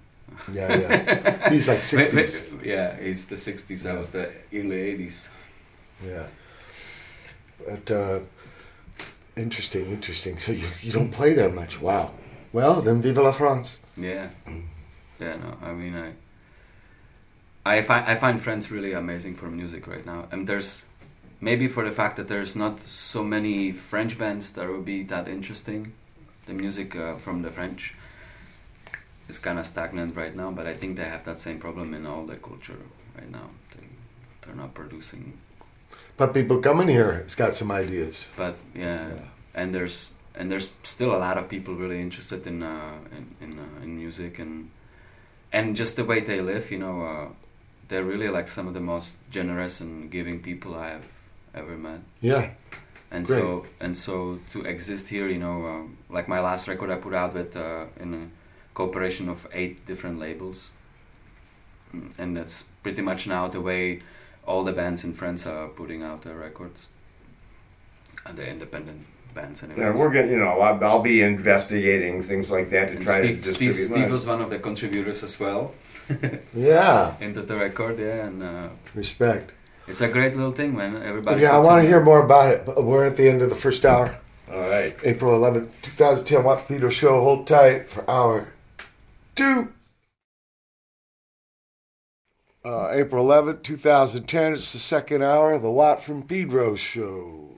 Yeah, yeah. He's like Wait, wait, 60s. yeah, he's the '60s. I was the early '80s. Yeah. But, uh, interesting, interesting. So you, you don't play there much. Wow. Well, then Vive la France. Yeah, yeah. No, I mean, I, I find I find friends really amazing for music right now, and there's maybe for the fact that there's not so many French bands that would be that interesting. The music uh, from the French is kind of stagnant right now, but I think they have that same problem in all the culture right now. They, they're not producing, But people coming here it's got some ideas. but yeah, and there's and there's still a lot of people really interested in uh, in in, uh, in music and and just the way they live. You know, uh, they're really like some of the most generous and giving people I have ever met. Yeah. And Great. so and so to exist here, you know, um, like my last record I put out with uh, in a cooperation of eight different labels, Mm, and that's pretty much now the way all the bands in France are putting out their records. And the independent bands, anyways. Yeah, we're gonna, you know, I'll, I'll be investigating things like that to And try Steve, to Steve, distribute Steve mine. was one of the contributors as well Yeah. into the record, yeah, and uh, Respect. it's a great little thing, man. Everybody. yeah, I want to hear more about it. But we're at the end of the first hour. All right. April 11th, 2010, Watt Pedro Show. Hold tight for hour two. Uh, April 11th, 2010. It's the second hour of the Watt from Pedro Show.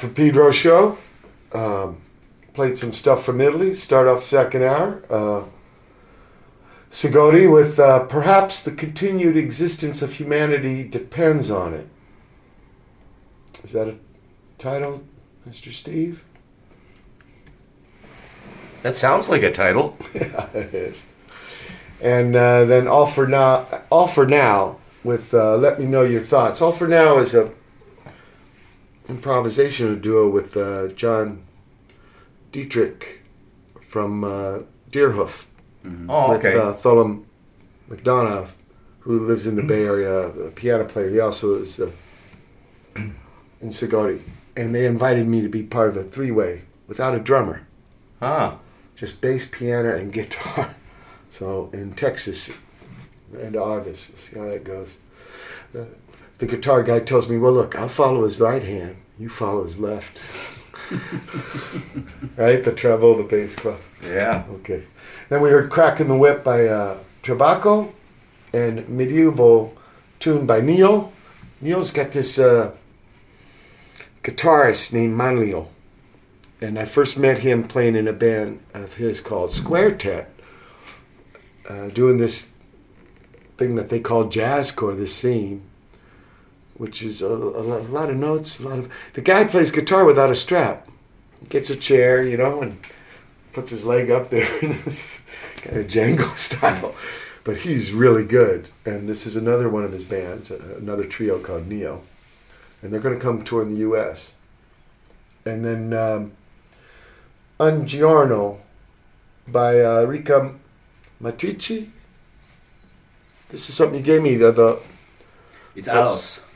For Pedro show. Um, played some stuff from Italy. Start off second hour. Uh, Tsigoti with uh, perhaps the continued existence of humanity depends on it. Is that a title, Mr. Steve? That sounds like a title. Yeah, it is. And uh, then all for now, all for now with uh, let me know your thoughts. All for now is a improvisational duo with uh, John Dietrich from uh, Deerhoof Oh, with okay. uh, Thollem McDonas, who lives in the Bay Area, a piano player. He also is uh, in Tsigoti, and they invited me to be part of a three-way without a drummer ah. just bass, piano, and guitar. So in Texas, end of August, we'll see how that goes. The, the guitar guy tells me, "Well, look, I'll follow his right hand. You follow his left." right, the treble, the bass clef. Yeah. Okay. Then we heard Cracking the Whip" by uh, Tribraco, and "Medieval" tune by Neo. Neo's got this uh, guitarist named Manlio and I first met him playing in a band of his called Squartet, uh, doing this thing that they call jazzcore, this scene, which is a, a lot of notes, a lot of. The guy plays guitar without a strap. He gets a chair, you know, and puts his leg up there in this kind of Django style. But he's really good, and this is another one of his bands, another trio called Neo, and they're going to come tour in the U.S. And then um, by uh, Rika Matrici. This is something you gave me, the, the It's Alos.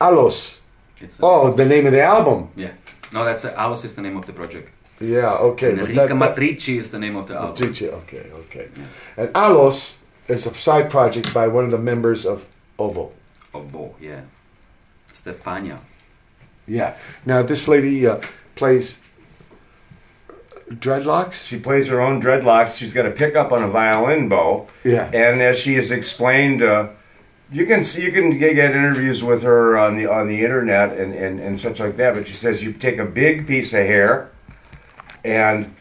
Alos. It's a, Oh, the name of the album. yeah. No, that's uh, Alos is the name of the project. Yeah, okay. and but Enrica that- that- Matrici is the name of the album. Matrici, okay, okay. And Alos is a side project by one of the members of OVO. Ovo, yeah. Stefania. Yeah. Now, this lady uh, plays dreadlocks. She plays her own dreadlocks. She's got a pickup on a violin bow. Yeah. And as she has explained, uh, you can see you can get, get interviews with her on the on the internet and, and, and such like that. But she says you take a big piece of hair, and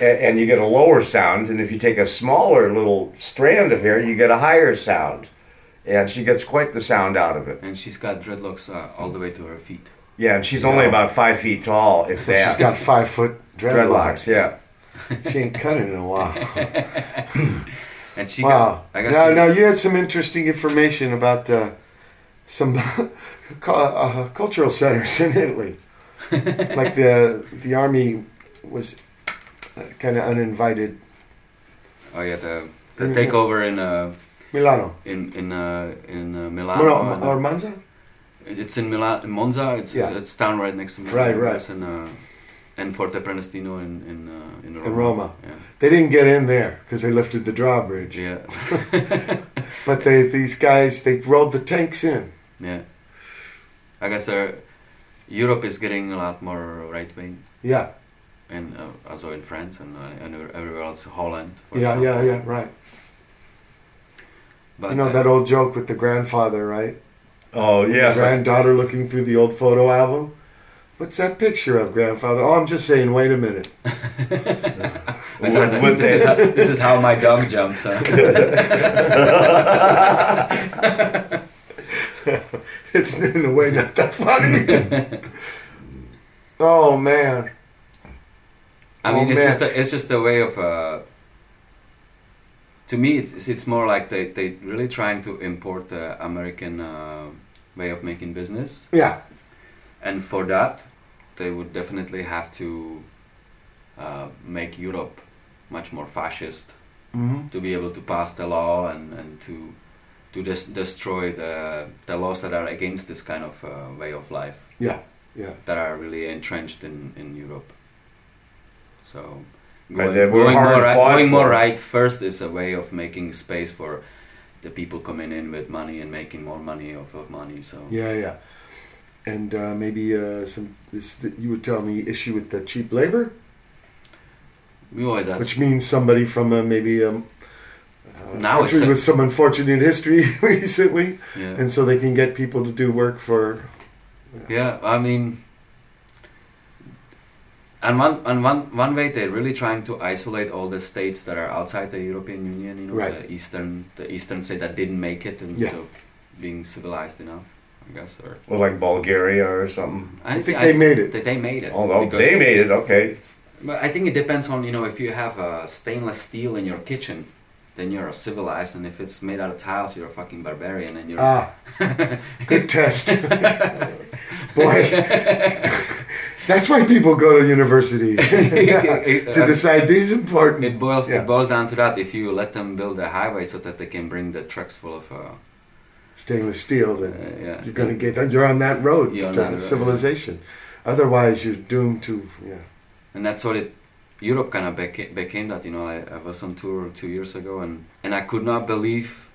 and and you get a lower sound, and if you take a smaller little strand of hair, you get a higher sound, and she gets quite the sound out of it. And she's got dreadlocks uh, all the way to her feet. Yeah, and she's only about five feet tall, if that. She's got five foot dreadlocks. dreadlocks. Yeah. She ain't cut it in a while. And she Wow. got, I guess, Now, now you had some interesting information about uh, some uh, cultural centers in Italy. like the the army was kind of uninvited. oh yeah, the, the Mm. takeover in uh, Milano. in in uh, in uh, Milano. Mono, or Manza? It's in Milan, in Monza. It's Yeah. it's town right next to Milan. Right, right. It's in, uh, and Forte Prenestino in in uh, in Roma. In Roma. Yeah. They didn't get in there because they lifted the drawbridge. Yeah. But they these guys they rolled the tanks in. yeah. I guess they're, Europe is getting a lot more right wing, Yeah, and uh, also in France and uh, and everywhere else, Holland. For yeah, example. yeah, yeah. Right. But you know uh, that old joke with the grandfather, right? Oh yes. Granddaughter looking through the old photo album. What's that picture of, grandfather? Oh, I'm just saying. Wait a minute. I thought that With this, is how, this is how my dog jumps. Huh? it's in a way not that funny. oh man. I mean, Oh, it's man. just a, it's just a way of. Uh, to me, it's it's more like they they really trying to import the American uh, way of making business, Yeah. And for that, they would definitely have to uh, make Europe much more fascist hmm to be able to pass the law and and to to des- destroy the the laws that are against this kind of uh, way of life Yeah. Yeah. that are really entrenched in, in Europe. So going, they going more, right, going more right first is a way of making space for the people coming in with money and making more money off of money. So Yeah. Yeah. And uh, maybe uh, some this that you would tell me issue with the cheap labor, which means somebody from a, maybe um, a Now it's country a- with some unfortunate history recently, yeah. and so they can get people to do work for. yeah, I mean, And one, and one, one way they're really trying to isolate all the states that are outside the European Union, you know, Right. the eastern, the eastern state that didn't make it into Yeah. being civilized enough, I guess. Or Well, like Bulgaria or something. I think they made it. They, they made it. Although they made it, okay. But I think it depends on you know if you have a stainless steel in your kitchen, then you're a civilized, and if it's made out of tiles, you're a fucking barbarian, and you're. Ah, good test. Boy, that's why people go to university to decide these important. It boils Yeah. it boils down to that. If you let them build a highway so that they can bring the trucks full of. Uh, stainless steel, then Uh, yeah. you're going to get you're on that road You're to that road, civilization. Otherwise, you're doomed to yeah. and that's what it Europe kind of became, became that you know I, I was on tour two years ago and and I could not believe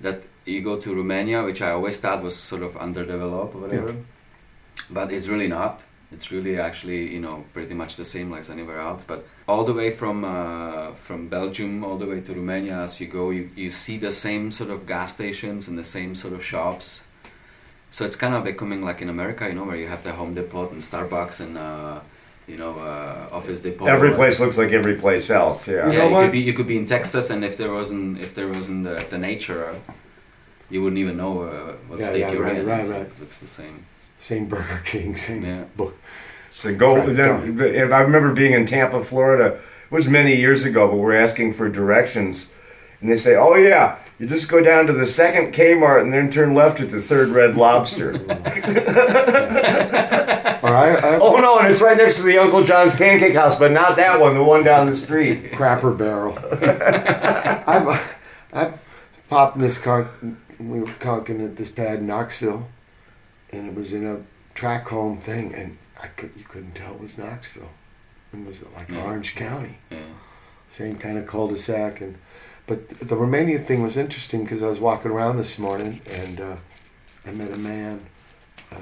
that you go to Romania which I always thought was sort of underdeveloped or whatever but it's really not it's really actually you know pretty much the same as anywhere else but all the way from uh, from Belgium all the way to Romania as you go you, you see the same sort of gas stations and the same sort of shops so it's kind of becoming like in America, you know, where you have the Home Depot and Starbucks and uh, you know uh, Office Depot. Every place looks like every place else. Yeah. Yeah, You know you could be you could be in Texas, and if there wasn't if there wasn't the, the nature, you wouldn't even know uh, what Yeah, state yeah, you're right, in. right, It right. looks the same. Same Burger King, same. Yeah. bo- So go. Correct. then- I remember being in Tampa, Florida. It was many years ago, but we're asking for directions, and they say, "Oh yeah, you just go down to the second Kmart and then turn left at the third Red Lobster." Or I, I oh no, and it's right next to the Uncle John's Pancake House, but not that one, the one down the street. crapper barrel. I've, I've popped this con. We were conking at this pad in Knoxville, and it was in a track home thing, and I could you couldn't tell it was Knoxville. It was like Yeah. Orange County, Yeah. same kind of cul-de-sac, and but the Romania thing was interesting because I was walking around this morning and uh, I met a man. Uh,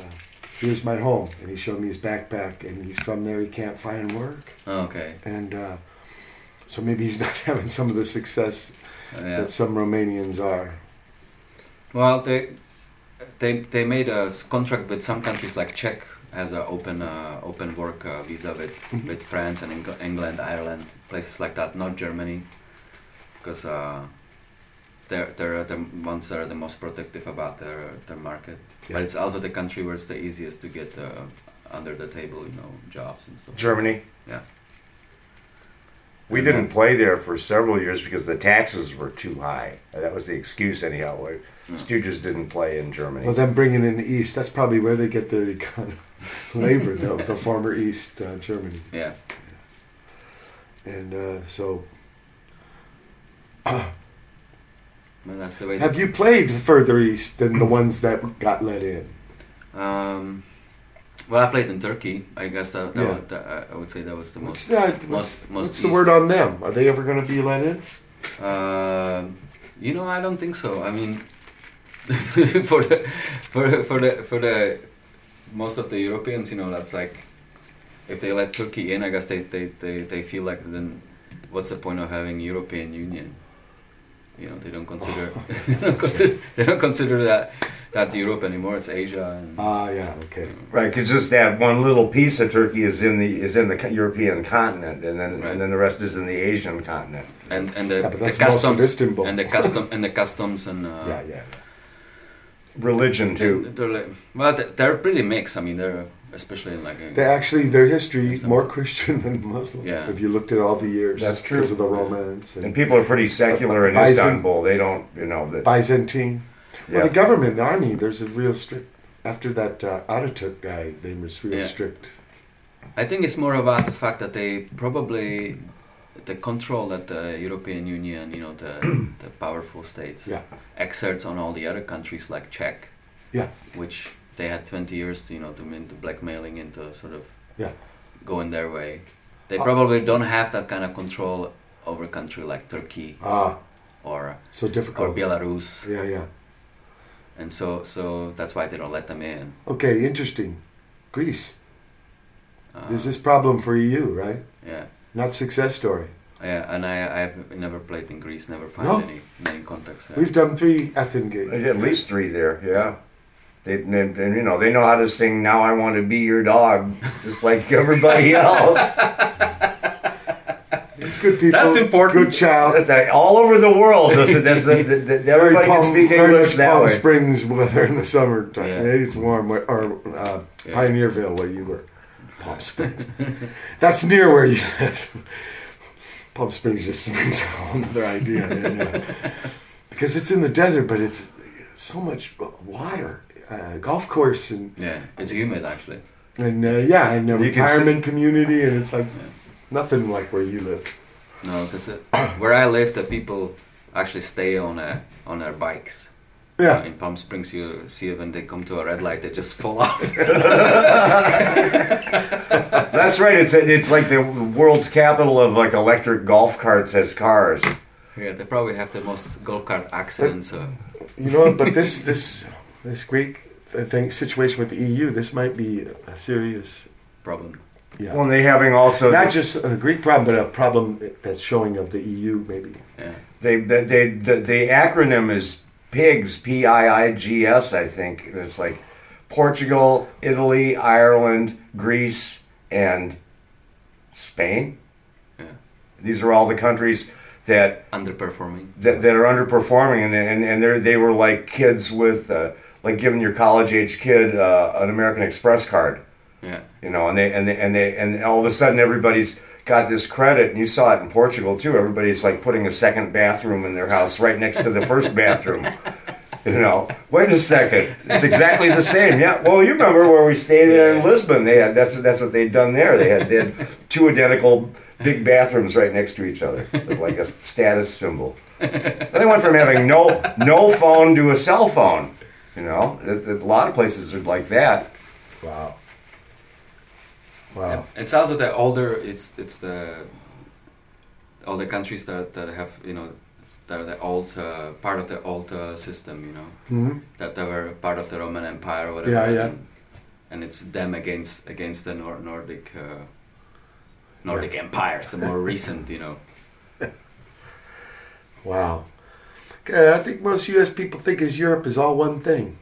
here's my home, and he showed me his backpack, and he's from there. He can't find work Oh, okay. and uh, so maybe he's not having some of the success Uh, yeah. that some Romanians are. Well, they they they made a contract with some countries like Czech has an open uh, open work uh, visa with Mhm. with France and Eng- England, Ireland, places like that. Not Germany, because uh, they're they're the ones that are the most protective about their their market. Yeah. But it's also the country where it's the easiest to get uh, under the table, you know, jobs and stuff. Germany. Yeah. We didn't play there for several years because the taxes were too high. That was the excuse, anyhow. We- Yeah. Stooges didn't play in Germany. Well, them bringing in the East, that's probably where they get their econ- labor, though, the former East uh, Germany. Yeah. And uh, so, Well, that's the way. have you played further East than the ones that got let in? Um, well, I played in Turkey. I guess that, that, Yeah. was, that I would say that was the What's most. What's, most- most what's the word on them? Are they ever going to be let in? Um you know, I don't think so. I mean, for the for the- for the for the most of the Europeans, you know, that's like if they let Turkey in, I guess they they, they, they feel like then what's the point of having European Union? You know, they don't consider they don't consider they don't consider that that Europe anymore. It's Asia. And, Ah, yeah, okay. Right, because just that one little piece of Turkey is in the is in the European continent, and then Right. and then the rest is in the Asian continent. and and the, Yeah, the that's most of customs and the custom and the customs and uh, Yeah, yeah. Religion too. They're like, well, they're pretty mixed. I mean, they're especially in like a, They actually, their history Islam. more Christian than Muslim. Yeah. If you looked at all the years, That's true. because of the Romance and, And people are pretty secular in Byzant- Istanbul. They don't, you know, that. Byzantine. Well, Yeah. the government, the army, there's a real strict. After that uh, Ataturk guy, they were real Yeah. strict. I think it's more about the fact that they probably the control that the European Union, you know, the the powerful states Yeah. exerts on all the other countries like Czech, Yeah. which they had 20 years, to, you know, to into blackmailing into sort of Yeah. going their way. They Uh, probably don't have that kind of control over a country like Turkey Ah, or so difficult or. Belarus, Yeah, yeah. and so so that's why they don't let them in. Okay, interesting. Greece. Uh, There's this problem for EU, right? yeah. Not success story. Yeah, and I I've never played in Greece, never found No. any main contacts. Yeah. We've done three Athens games. At least three there, yeah. They, and, and, you know they know how to sing "Now I Want to Be Your Dog" just like everybody else. Good people. That's important. Good child. That's like all over the world. That's, that's the, the, the, Very everybody Palm, can speak English much that Palm way. Springs weather in the summertime. Yeah. It's warm. where- Or uh, Yeah. Pioneerville, where you were. Palm Springs. That's near where you lived. Palm Springs just brings a whole other idea. yeah, yeah. Because it's in the desert, but it's so much water. Uh, golf course and Yeah, it's humid actually. and uh, yeah, and a You retirement community, and it's like nothing like where you live. No, because where I live, the people actually stay on a, on their bikes. Yeah, Uh, in Palm Springs, you see when they come to a red light, they just fall off. That's right. It's it's like the world's capital of like electric golf carts as cars. yeah, they probably have the most golf cart accidents. Uh, you know, but this this this Greek thing situation with the EU, this might be a serious. problem. Yeah. Well, and they having also Not just a Greek problem, but a problem that's showing of the EU, maybe. Yeah, they they, they the, the acronym is PIGS P I I G S I think and it's like Portugal, Italy, Ireland, Greece, and Spain. yeah, These are all the countries that underperforming. that, that are underperforming, and and and they they were like kids with uh, like giving your college age kid uh, an American Express card, Yeah, you know, and they and they and they and all of a sudden everybody's got this credit, and you saw it in Portugal too. Everybody's like putting a second bathroom in their house right next to the first bathroom. You know, wait a second, it's exactly the same. Yeah, well, you remember where we stayed there in Lisbon? They had that's that's what they'd done there. They had they had two identical big bathrooms right next to each other, like a status symbol. And they went from having no no phone to a cell phone. You know, a, a lot of places are like that. Wow. Wow. it's also the older. It's it's the all the countries that that have you know that are the old uh, part of the old uh, system. You know hmm that they were part of the Roman Empire or whatever. Yeah, yeah. And, and it's them against against the Nor- Nordic uh, Nordic empires, the more recent, you know. Wow. Uh, I think most U.S. people think is Europe is all one thing,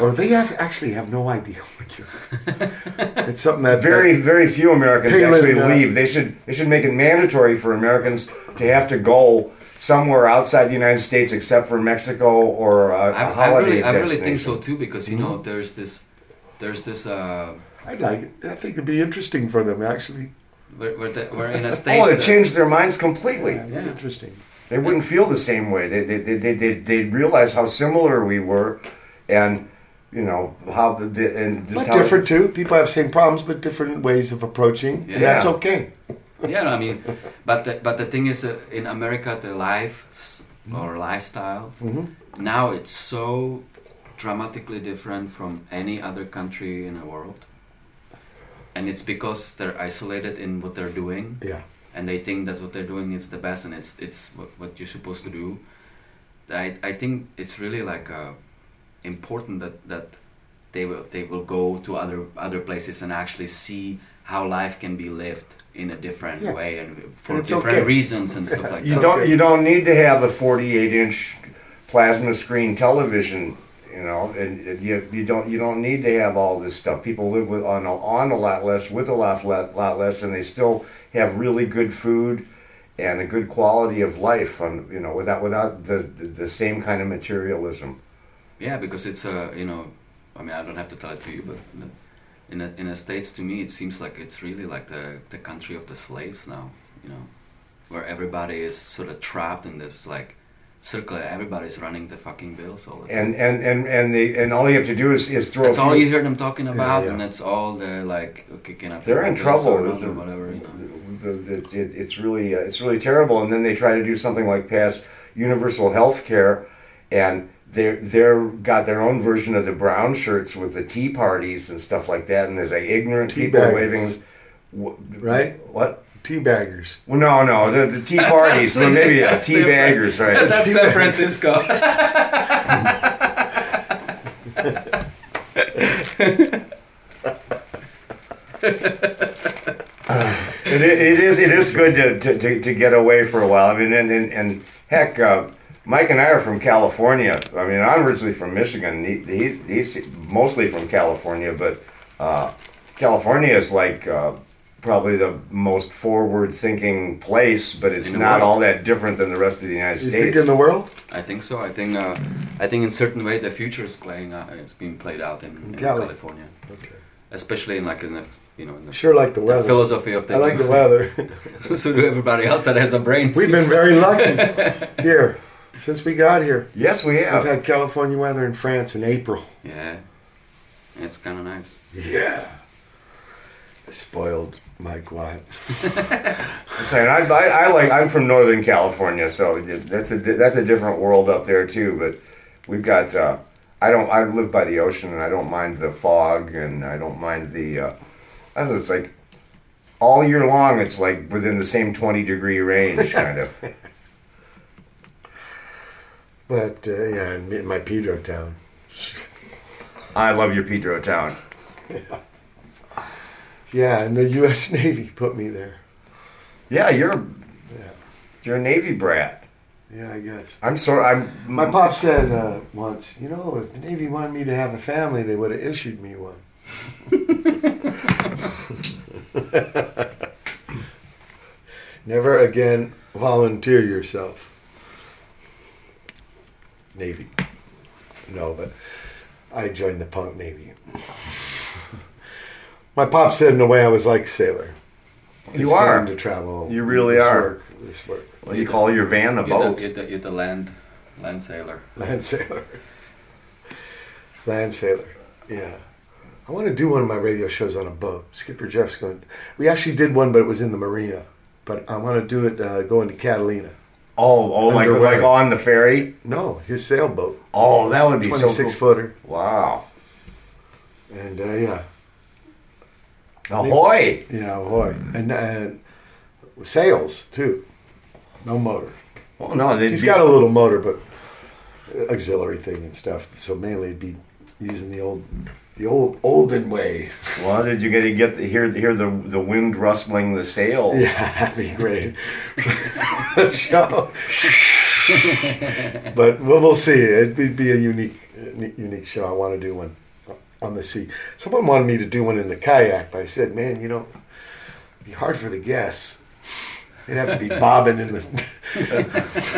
or they have actually have no idea what Europe. it's something that Very, very few Americans Palin, actually uh, leave. They should they should make it mandatory for Americans to have to go somewhere outside the United States except for Mexico or a, a I, I holiday I really, I really think so too because you Mm-hmm. know there's this, there's this uh, I'd like it. I think it'd be interesting for them actually. where, where, the, where in a state. Oh, it that- changed their minds completely. It'd be interesting. They wouldn't feel the same way. They they they they they they'd realize how similar we were, and you know how the, the and just But how different too. People have same problems, but different ways of approaching, and that's okay. yeah, no, I mean, but the, but the thing is, uh, in America, the life s- Mm-hmm. or lifestyle now it's so dramatically different from any other country in the world, and it's because they're isolated in what they're doing. Yeah. And they think that what they're doing is the best and it's it's what, what you're supposed to do I, I think it's really like uh, important that that they will they will go to other other places and actually see how life can be lived in a different Yeah. way and for And different okay. reasons and stuff like You that don't Okay. you don't need to have a 48 inch plasma screen television, you know, and and you, you don't you don't need to have all this stuff. People live with on a, on a lot less with a lot, lot less, and they still have really good food and a good quality of life. On you know without without the the, the same kind of materialism. yeah because it's a you know I mean I don't have to tell it to you but in the, in the states to me it seems like it's really like the the country of the slaves now you know where everybody is sort of trapped in this like circle everybody's running the fucking bills all the time And and and and they and all you have to do is is throw. that's all you hear them talking about yeah. and that's all they're like okay can I They're in trouble or with the- whatever you know the- the- it, it's really uh, it's really terrible. And then they try to do something like pass universal health care, and they're they're got their own version of the brown shirts with the tea parties and stuff like that. And there's like ignorant Tea people baggers. waving. wh- Right? What? Teabaggers. Well, no, no, the, the tea parties. well, maybe that's tea baggers, right? that's San Francisco it, it it is it is good to, to, to, to get away for a while. I mean, and and, and heck, uh, Mike and I are from California. I mean, I'm originally from Michigan. He, he's he's mostly from California, but uh, California is like uh, probably the most forward-thinking place, but it's not world. all that different than the rest of the United You States. think in the world? I think so. I think uh, I think in certain way the future is playing out. It's being played out in, in Cali. California, Okay. especially in like in the you know in the, Sure, like the the weather. philosophy of the. I like the weather. so do everybody else that has a brain. We've been very lucky here since we got here. yes, we have. We've have. had California weather in France in April. Yeah, it's kind of nice. Yeah. Spoiled Mike Watt. Saying I, I, I like. I'm from Northern California, so that's a that's a different world up there too. But we've got. Uh, I don't. I live by the ocean, and I don't mind the fog, and I don't mind the. Uh, it's like all year long. It's like within the same 20 degree range, kind of. But uh, yeah, my Pedro town. I love your Pedro town. Yeah, and the U.S. Navy put me there. Yeah, you're Yeah, you're a Navy brat. yeah, I guess. I'm sorry. I'm My pop said uh, once, you know, if the Navy wanted me to have a family, they would have issued me one. Never again volunteer yourself. Navy. No, but I joined the punk Navy. My pop said, in a way, I was like sailor. You Just are. to travel. You really this are. Work, this work. Well, you call your van a You're boat. the, you're, the, you're the land land sailor. Land sailor. Land sailor. Yeah. I want to do one of my radio shows on a boat. Skipper Jeff's going. We actually did one, but it was in the marina. But I want to do it uh, going to Catalina. Oh, oh, like Underway. like on the ferry. No, his sailboat, Oh, that would be so twenty six cool. footer, Wow. and uh, yeah, Ahoy! yeah, ahoy. and uh, and sails too. No motor. Well, no, He's be- got a little motor, but auxiliary thing and stuff. So mainly it'd be using the old, the old olden way. Well, did you get to get the, hear hear the the wind rustling the sail? Yeah, that'd be great. Show. but we'll, we'll see. It'd be, be a unique, unique show. I want to do one on the sea. Someone wanted me to do one in the kayak, but I said, man, you know, it'd be hard for the guests. They'd have to be bobbing in the,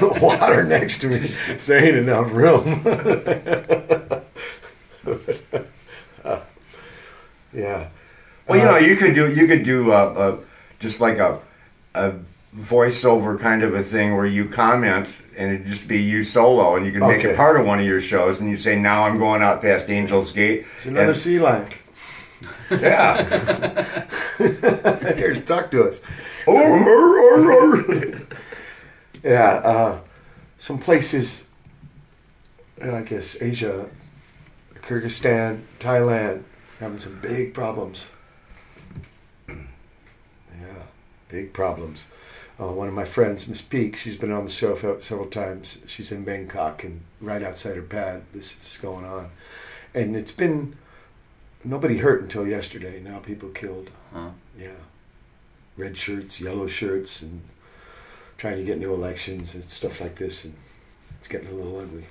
the water next to me. 'cause There ain't enough room. Uh, yeah. Well, you Uh, know, you could do you could do uh, uh, just like a a voiceover kind of a thing where you comment and it'd just be you solo, and you could make Okay. it part of one of your shows, and you say, "Now I'm going out past Angel's Gate." It's another and- sea lion. Yeah. Here, talk to us. Oh, yeah, uh, some places, uh, I guess Asia, Kyrgyzstan, Thailand, having some big problems. Yeah, big problems. Uh, one of my friends, Miss Peak, she's been on the show several times. She's in Bangkok and right outside her pad, this is going on. And it's been nobody hurt until yesterday. Now people killed. Huh? Yeah. Red shirts, yellow shirts, and trying to get new elections and stuff like this. And it's getting a little ugly.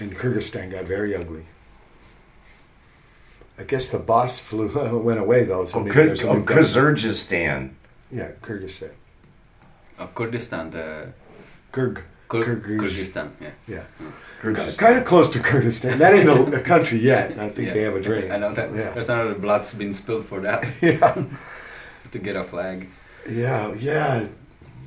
And Kyrgyzstan got very ugly. I guess the boss flew went away though, so oh, maybe Ky- oh. Kyrgyzstan. Yeah, Kyrgyzstan. Uh, Kurdistan, the Kyrg. Kyr- Kyrgyz- Kyrgyzstan, yeah. Yeah. Kyrgyzstan. Kind of close to Kurdistan. That ain't a, a country yet. I think Yeah. they have a drain. I know that. Yeah. There's another blood's been spilled for that Yeah. to get a flag. Yeah, yeah.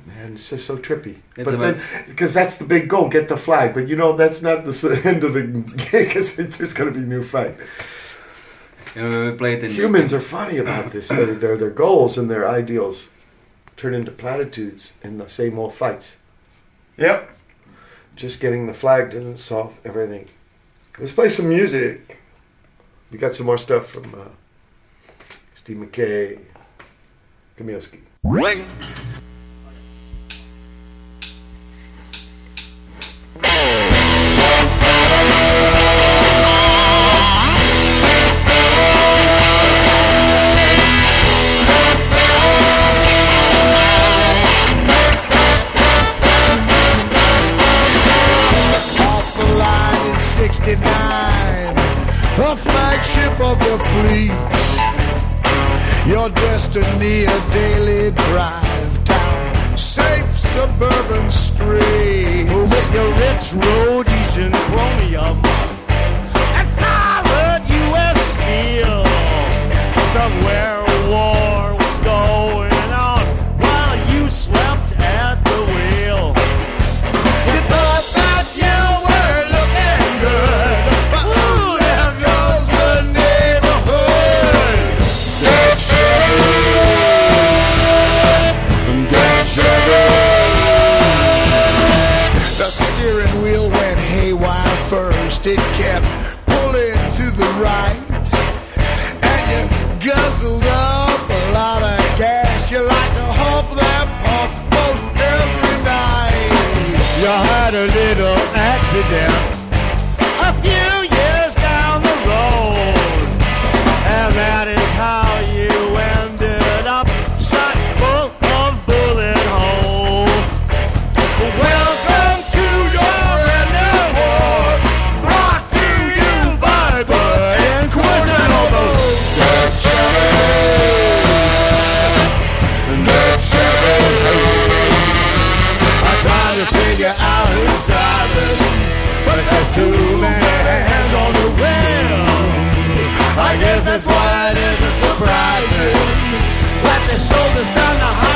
Man, it's just so trippy. It's but then, because that's the big goal, get the flag. But you know, that's not the end of the game, because there's going to be new fight. You know, we played in Humans are funny about this. Their, their, their goals and their ideals turn into platitudes in the same old fights. Yep. Just getting the flag doesn't solve everything. Let's play some music. We got some more stuff from uh, Steve Mackay, Kamilski. Thank destiny a daily drive down safe suburban streets. With your rich road Yeah. his shoulders down the high.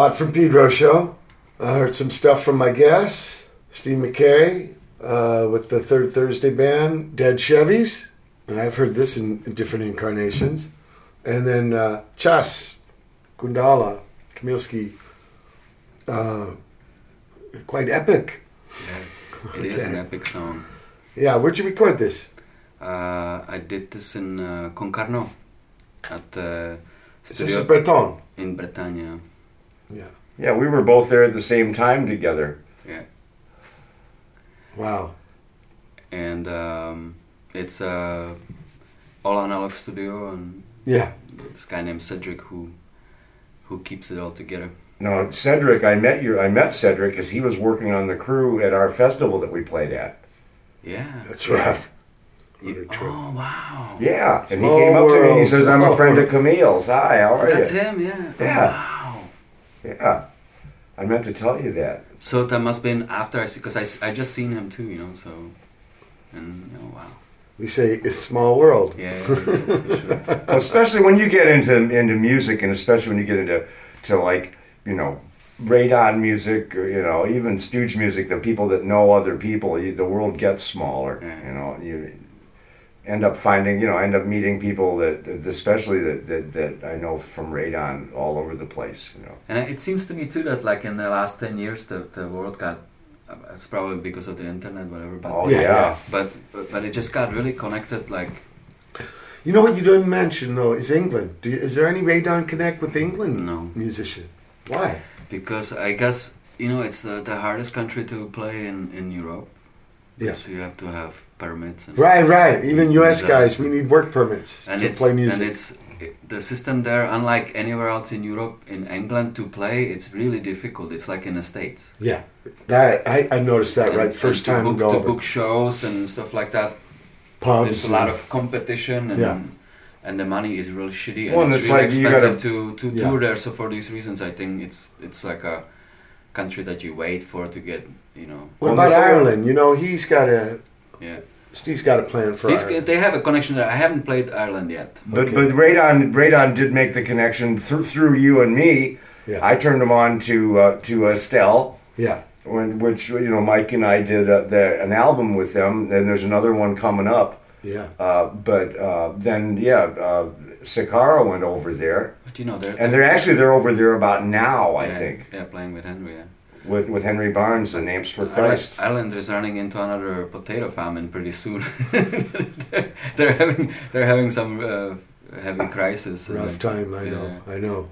Watt from Pedro show. I heard some stuff from my guests, Steve Mackay, uh, with the Third Thursday band, Dead Chevys. And I've heard this in, in different incarnations. And then uh, Chas, Koonda Holaa, Kamilski. Uh, quite epic. Yes, it is an epic song. Yeah, where'd you record this? Uh, I did this in uh, Concarneau at the This studio is Breton. in Bretagne. Yeah. Yeah, we were both there at the same time together. Yeah, Wow. and um, it's a all analog studio, and Yeah. this guy named Cedric who who keeps it all together. No, Cedric, I met you. I met Cedric because he was working on the crew at our festival that we played at. Yeah, That's right. You- Very true. oh wow, Yeah, and he came up to me and he says, "I'm a friend of. Camille's. Hi, how are that's you?" him. Yeah. Oh, Yeah. wow. Yeah, I meant to tell you that. So that must have been after I see, because I, I just seen him too, you know. So, and oh wow, We say it's small world. yeah, yeah, yeah, for sure. especially when you get into into music, and especially when you get into to like you know radon music, or, you know even Stooge music. The people that know other people, you, the world gets smaller. Yeah. You know you end up finding you know end up meeting people that especially that that, that I know from radon all over the place. You know. And it seems to me too that like in the last ten years, the the world got. uh, It's probably because of the internet, whatever. But Oh Yeah, yeah. yeah. but, but but it just got really connected. Like You know what you didn't mention though is England. Do you, is there any Radon Connect with England No. musician? Why? because I guess you know it's the, the hardest country to play in in Europe. Yeah. So you have to have permits. And, Right, right. Even U.S. Exactly. guys, we need work permits and to it's play music. and it's it, the system there, unlike anywhere else in Europe, in England to play, it's really difficult. It's like in the states. yeah, that I, I noticed that And- right first time book, to to over. book shows and stuff like that. pubs. There's a lot of competition and Yeah. and the money is really shitty and Well, it's, it's really like expensive gotta- to to Yeah. tour there. So for these reasons, I think it's it's like a country that you wait for to get you know what about Ireland? You know, he's got a yeah. Steve's got a plan for Steve, Ireland. they have a connection there. I haven't played Ireland yet. But Okay. but Radon Radon did make the connection through through you and me. Yeah. I turned him on to uh, to Estelle. Yeah, when which you know Mike and I did uh, the, an album with them, and there's another one coming up. yeah. Uh, but uh, then yeah, uh, Sakara went over there, But you know they're and they're actually they're over there about now. I think yeah playing with Henry. Yeah. With with Henry Barnes, the Amps for Christ. Ireland is running into another potato famine pretty soon. they're, they're having they're having some uh, heavy crisis. and Rough like- time. I know. yeah. I know.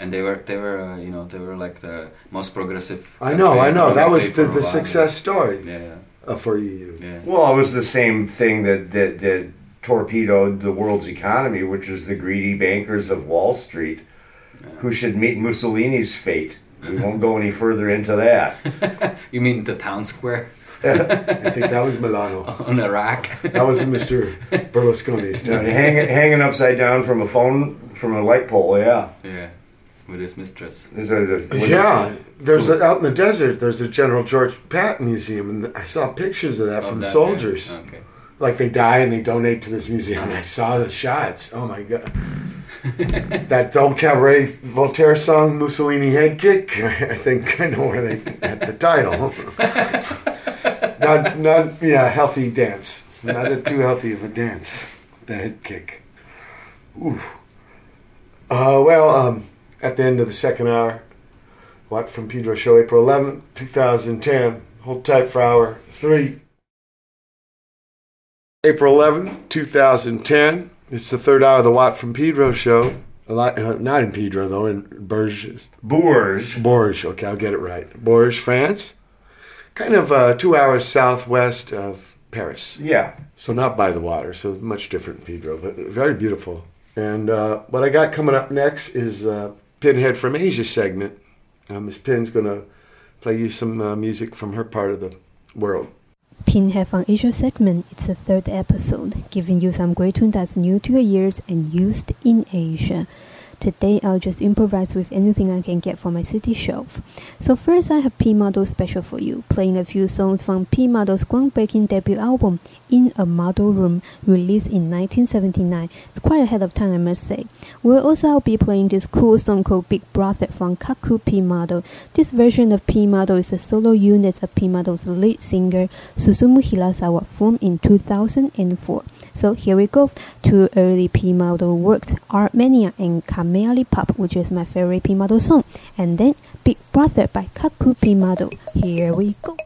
And they were they were uh, you know they were like the most progressive. I know. I know. That was the, the success story Yeah, yeah, uh, for EU. yeah. Well, it was the same thing that that that torpedoed the world's economy, which is the greedy bankers of Wall Street, Yeah. who should meet Mussolini's fate. We won't go any further into that. You mean the town square I think that was Milano. on Iraq. That was Mr. Berlusconi's And time. hanging, hanging upside down from a phone, from a light pole, yeah. yeah, with his mistress. There's a, there's- Yeah, there's a, out in the desert. There's a General George Patton Museum, and I saw pictures of that Of from that, yeah. soldiers. Okay. Like they die and they donate to this museum. I saw the shots. Oh my god! that Del Cabaret Voltaire song, Mussolini head kick. I think I know where they had the title. not, not yeah, healthy dance. Not a too healthy of a dance. The head kick. Ooh. Uh, well, um, at the end of the second hour, Watt from Pedro show, April 11th, 2010. Hold tight for hour three. April 11th, 2010. It's the third hour of the Watt from Pedro show. A lot, uh, not in Pedro, though, in Bourges. Bourges. Bourges, okay, I'll get it right. Bourges, France. Kind of uh, two hours southwest of Paris. Yeah. So not by the water, so much different Pedro, but very beautiful. And uh, what I got coming up next is uh, Pinhead from Asia segment. Uh, Miss Pin's going to play you some uh, music from her part of the world. Pinhead Asia segment. It's the third episode, giving you some great tune that's new to your ears and used in Asia. Today I'll just improvise with anything I can get from my city shelf. So first I have P Model special for you, playing a few songs from P Model's groundbreaking debut album, In a Model Room, released in 1979. It's quite ahead of time I must say. We'll also be playing this cool song called Big Brother from Kaku P Model. This version of P Model is a solo unit of P Model's lead singer Susumu Hirasawa formed in 2004. So here we go. Two early P model works, Art Mania and Kameari Pop, which is my favorite P model song. And then Big Brother by Kaku P model. Here we go.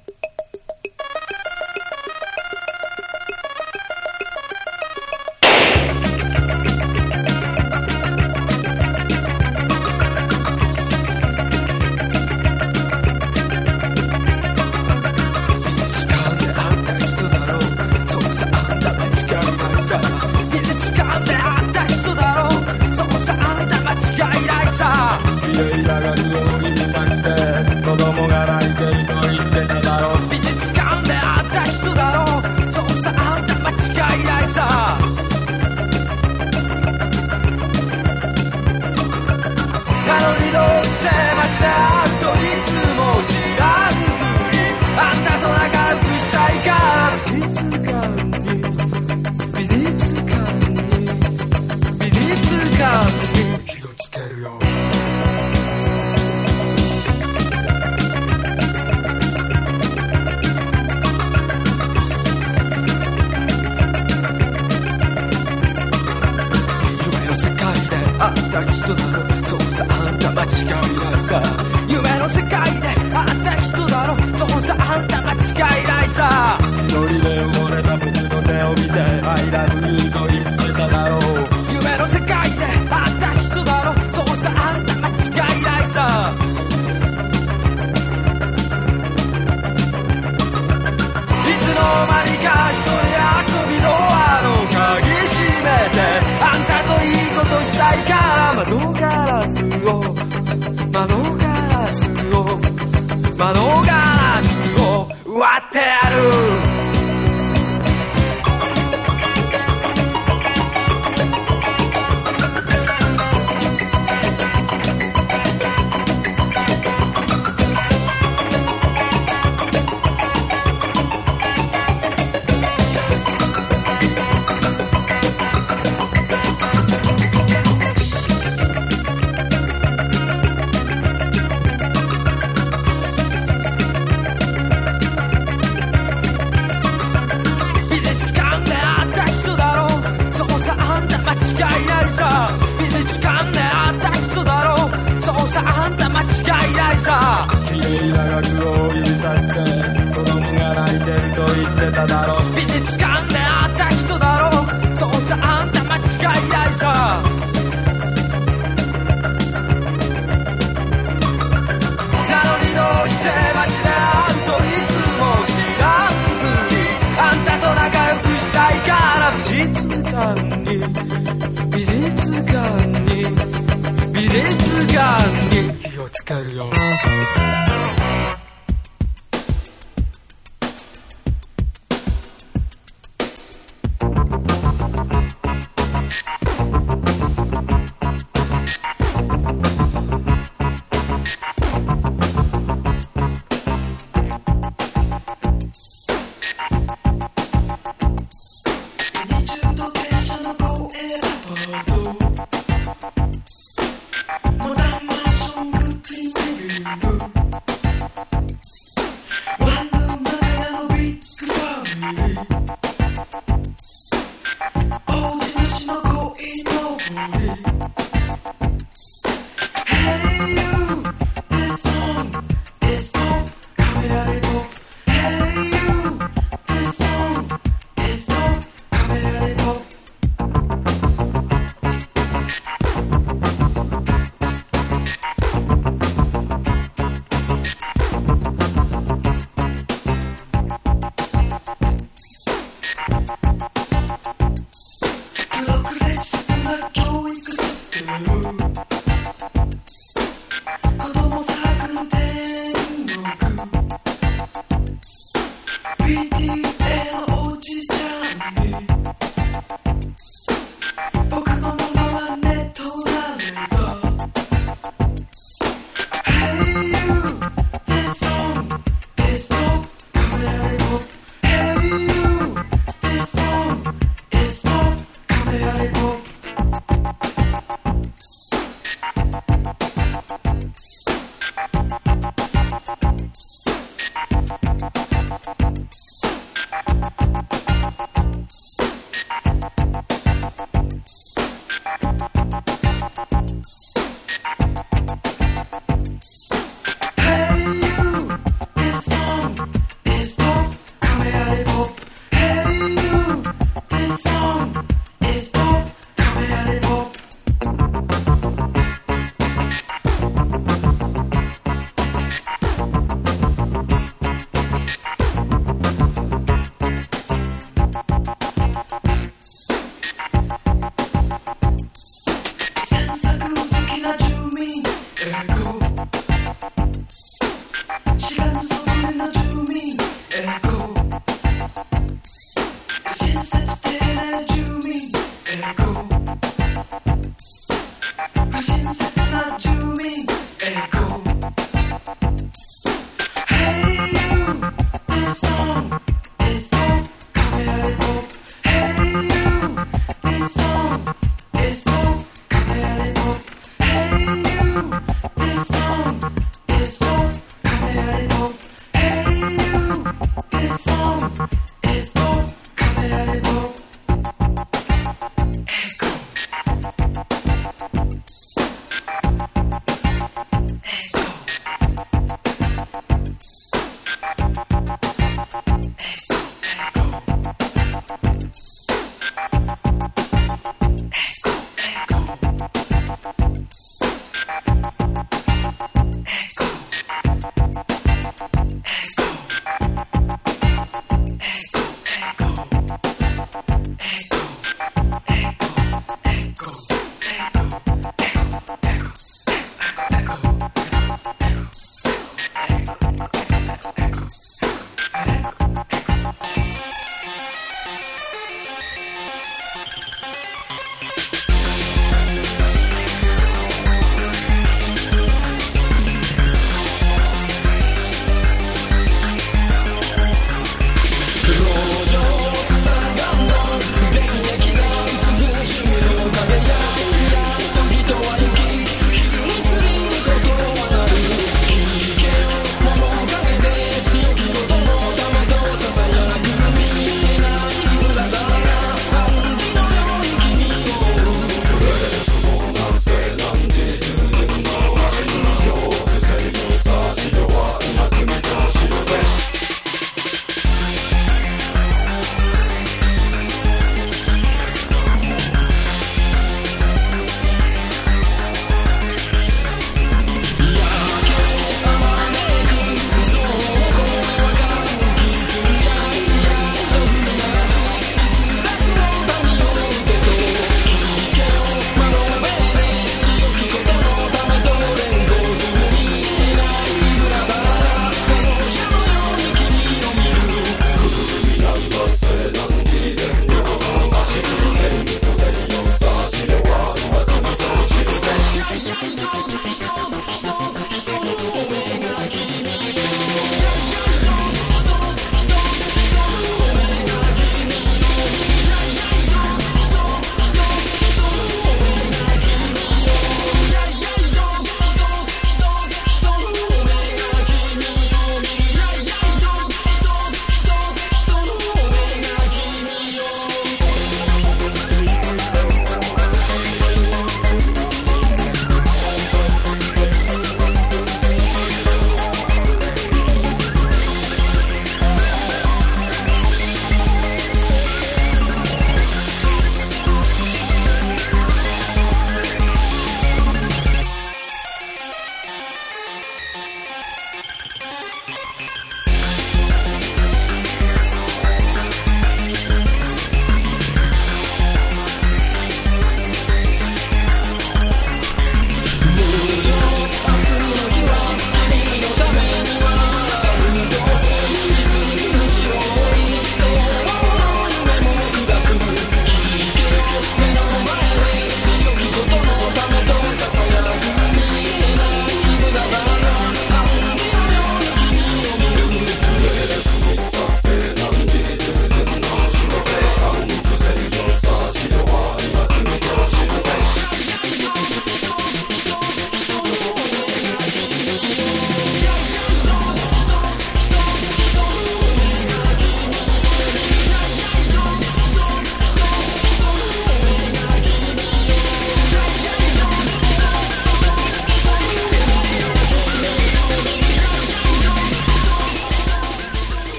んた間違いないさ。夢の世界で会った人だろ。そうさあんたが近いないさ。一人で埋もれた僕の手を見て。窓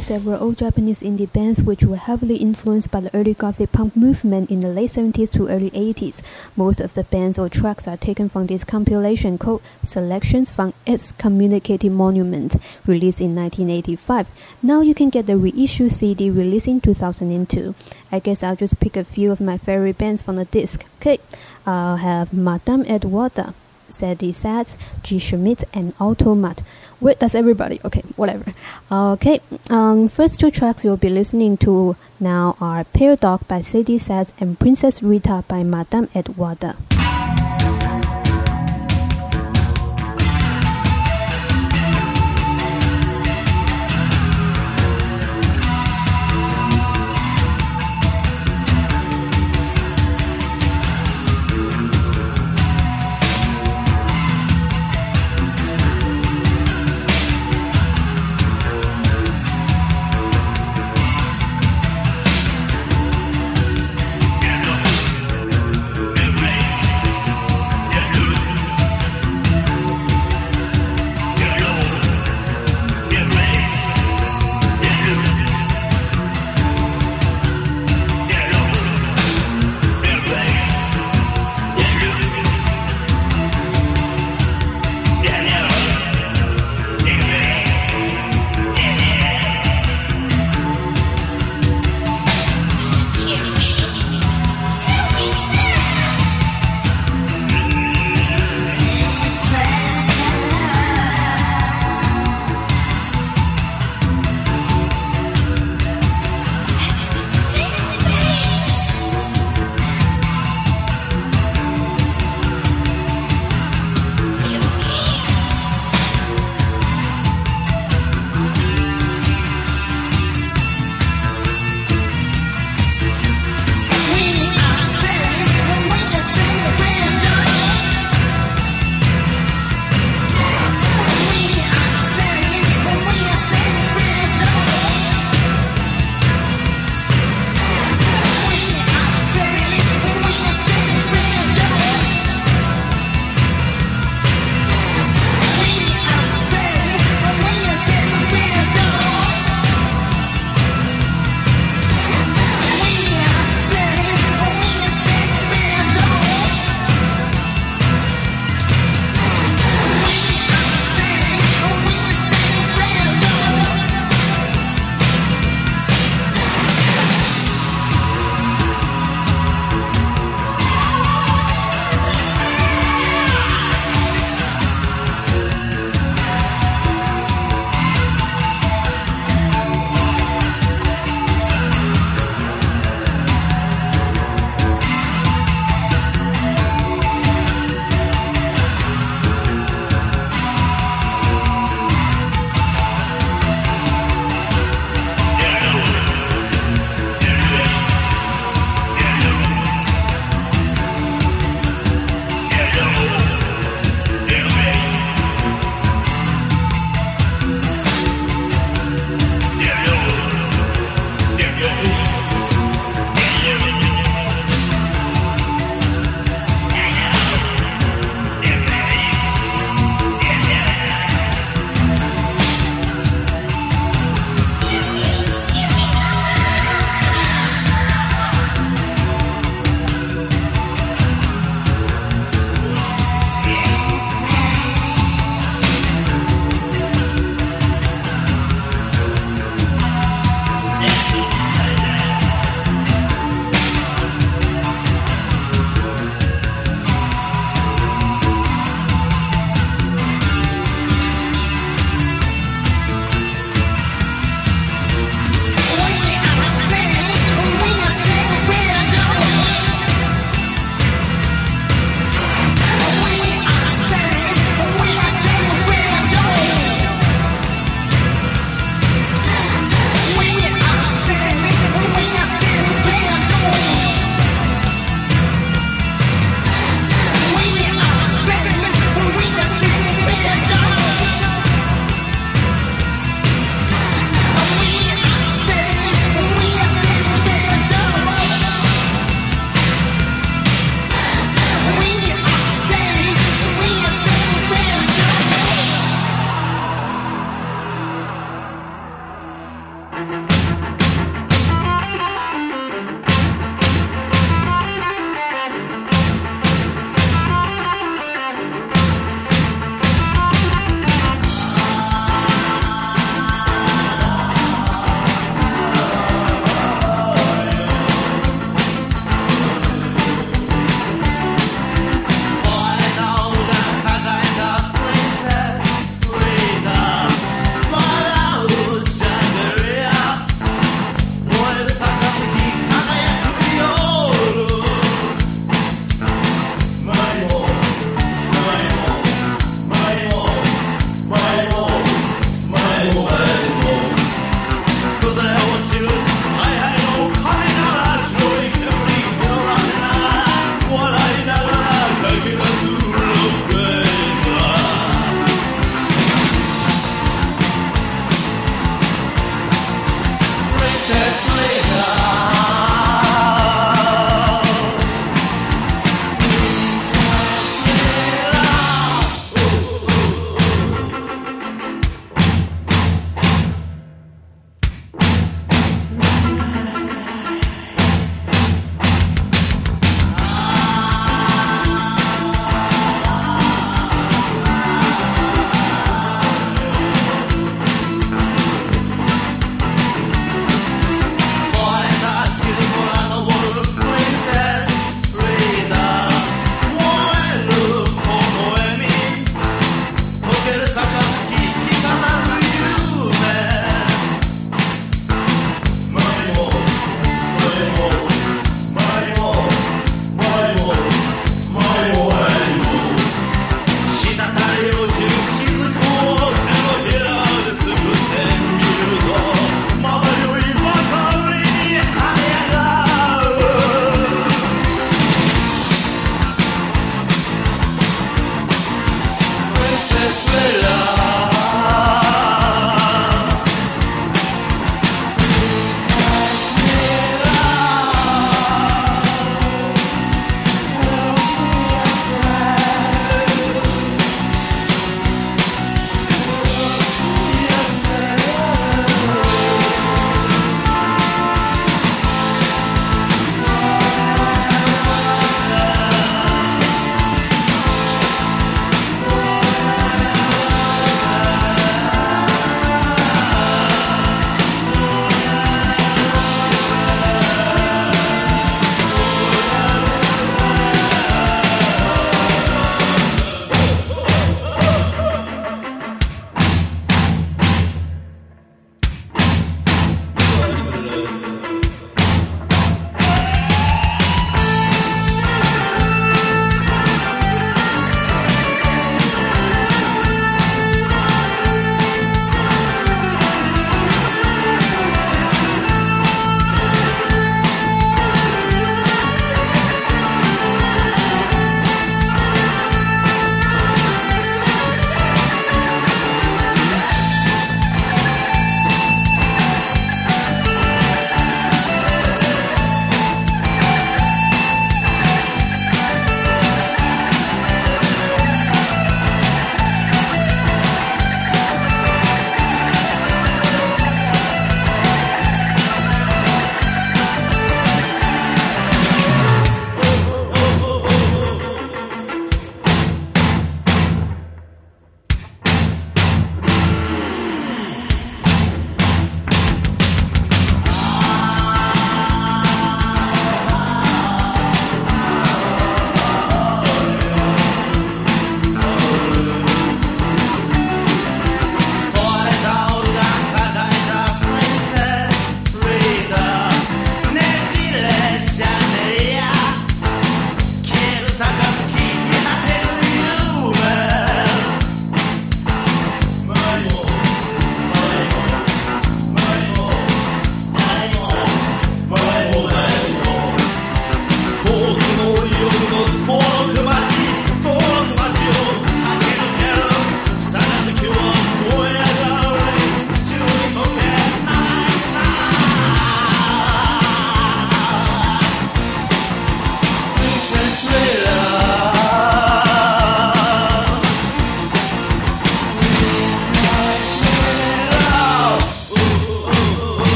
through several old Japanese indie bands which were heavily influenced by the early gothic punk movement in the late 70s to early 80s. Most of the bands or tracks are taken from this compilation called Selections from Excommunicated Monument, released in 1985. Now you can get the reissue CD released in 2002. I guess I'll just pick a few of my favorite bands from the disc. Okay, I'll have Madame Edwarda, Sadie Sads, G. Schmidt, and Auto-Mod. Wait, that's everybody. Okay, whatever. Okay, um, first two tracks you'll be listening to now are Pale Dog by Sadie Sads and Princess Rita by Madame Edwarda.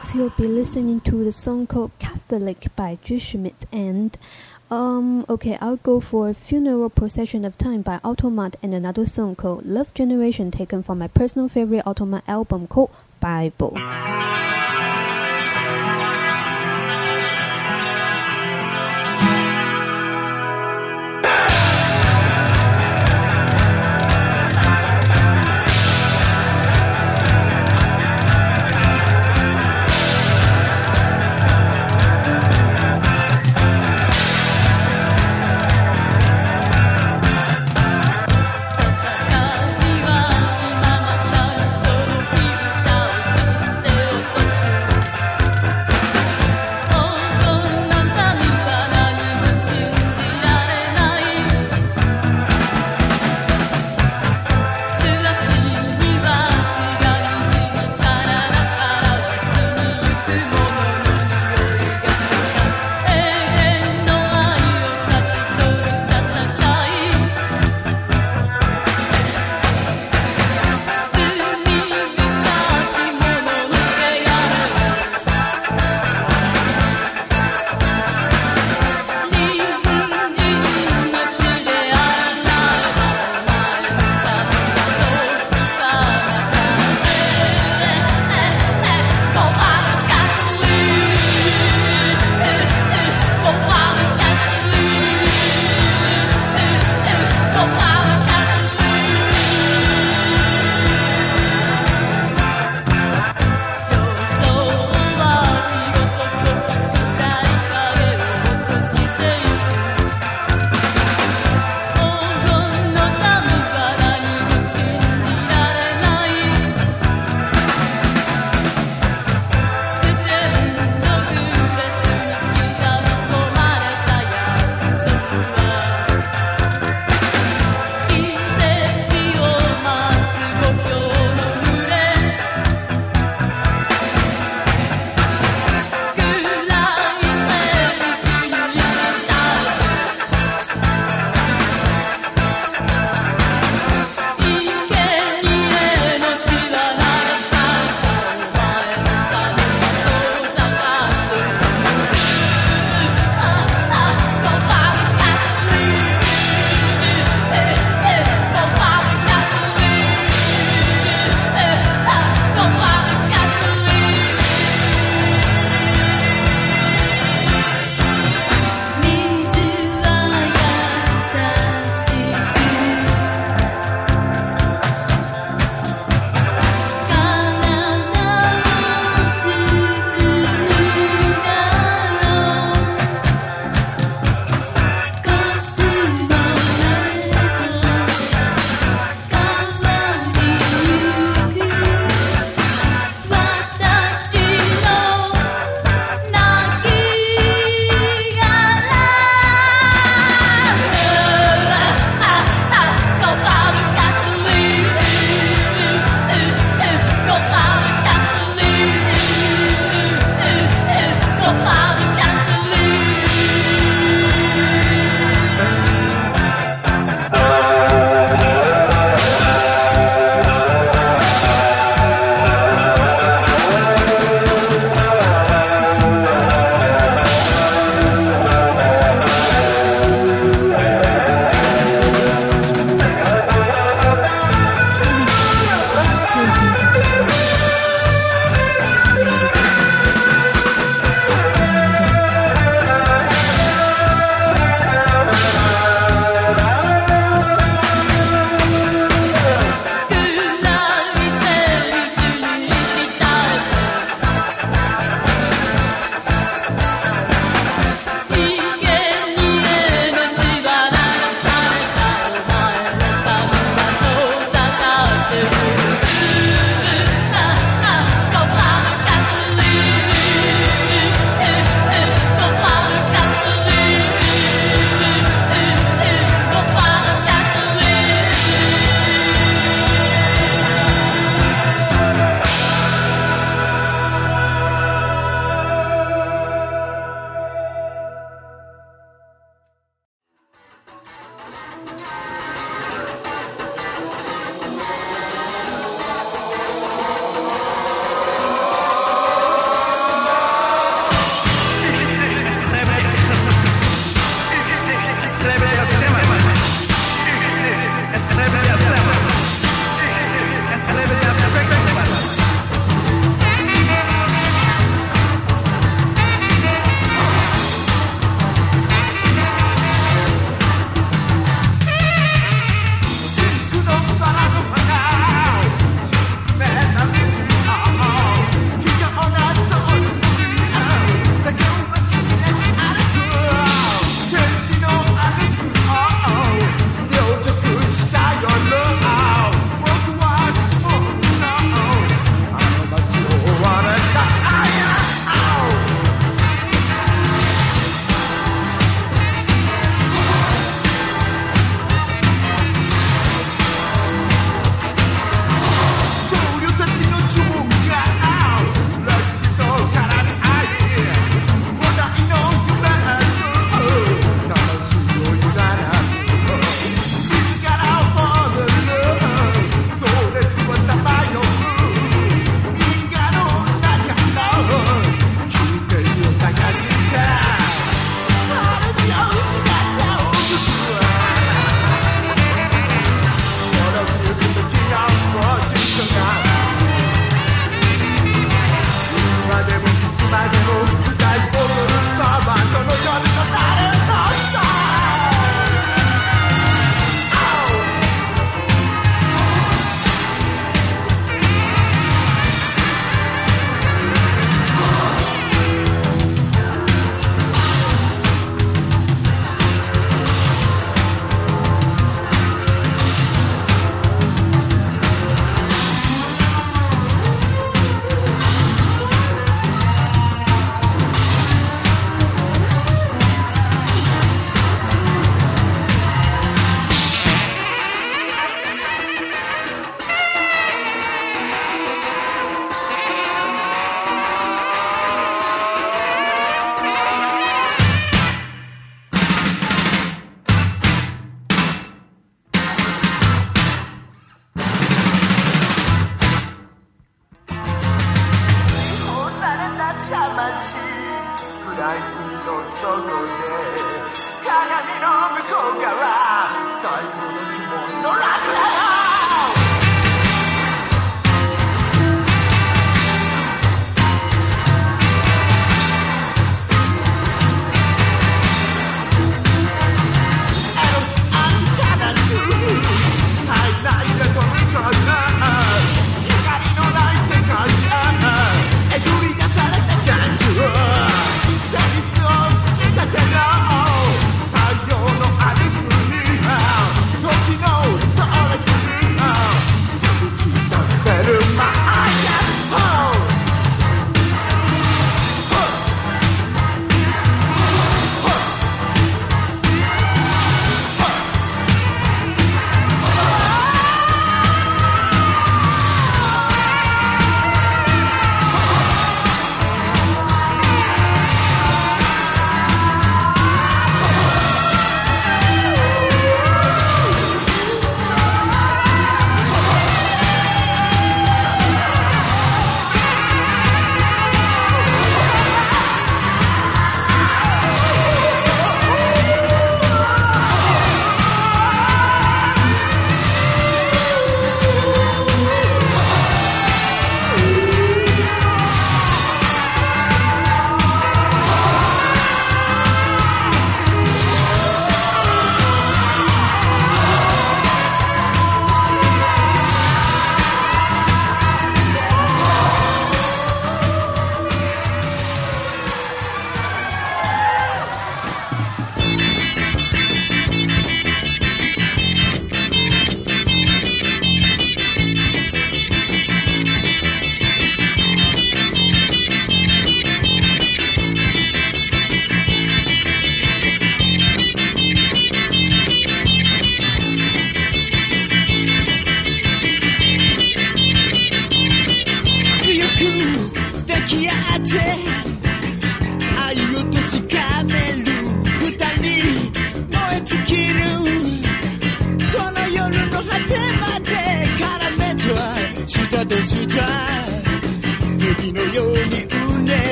Next you'll be listening to the song called Catholic by G-Schmitt and um okay, I'll go for Funeral Procession of Time by Auto-Mod and another song called Love Generation taken from my personal favorite Auto-Mod album called Bible.「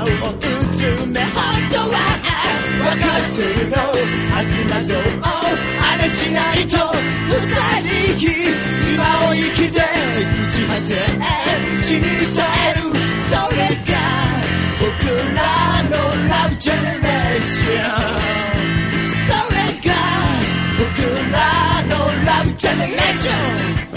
顔をうつめ本当は分かってるの明日などをあれしないと二人き今を生きて朽ち果て死に絶えるそれが僕らのラブジェネレーションそれが僕らのラブジェネレーション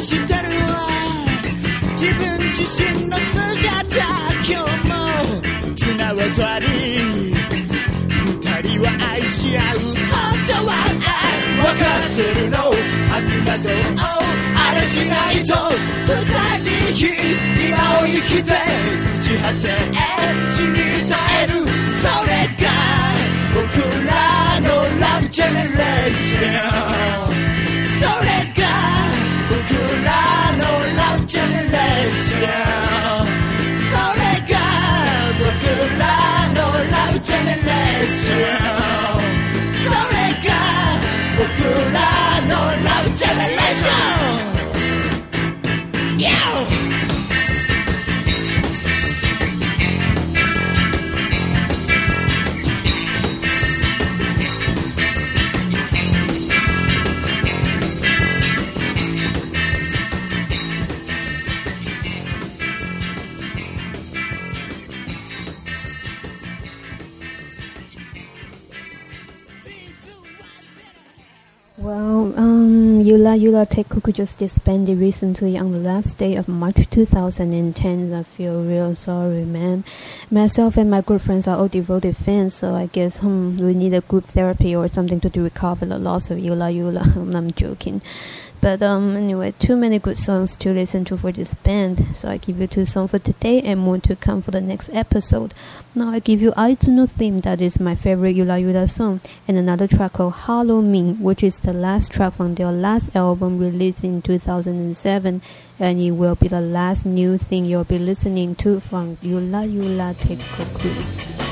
してるわ。自分自身の姿今日も綱渡り二人は愛し合う。本当は愛分かってるの明日などをあれしないと二人今を生きて朽ち果て死に絶える。それが僕らのラブジェネレーションそれ generation floregado curando love generation floregado curando love generation Yura Yura just disbanded recently on the last day of March 2010. I feel real sorry, man. Myself and my good friends are all devoted fans, so I guess hmm, we need a group therapy or something to recover the loss of Yura Yura. I'm joking. But um, anyway, too many good songs to listen to for this band, so I give you two songs for today and more to come for the next episode. Now I give you Aitsu no theme, that is my favorite Yura Yura song, and another track called Hollow Me, which is the last track from their last album released in 2007, and it will be the last new thing you'll be listening to from Yura Yura Take Teikoku.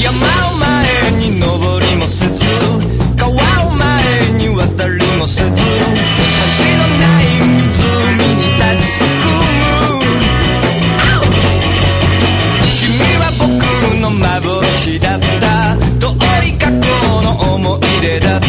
山を前に登りもせず川を前に渡りもせず橋のない湖に立ちすくむ。君は僕の幻だった。遠い過去の思い出だった。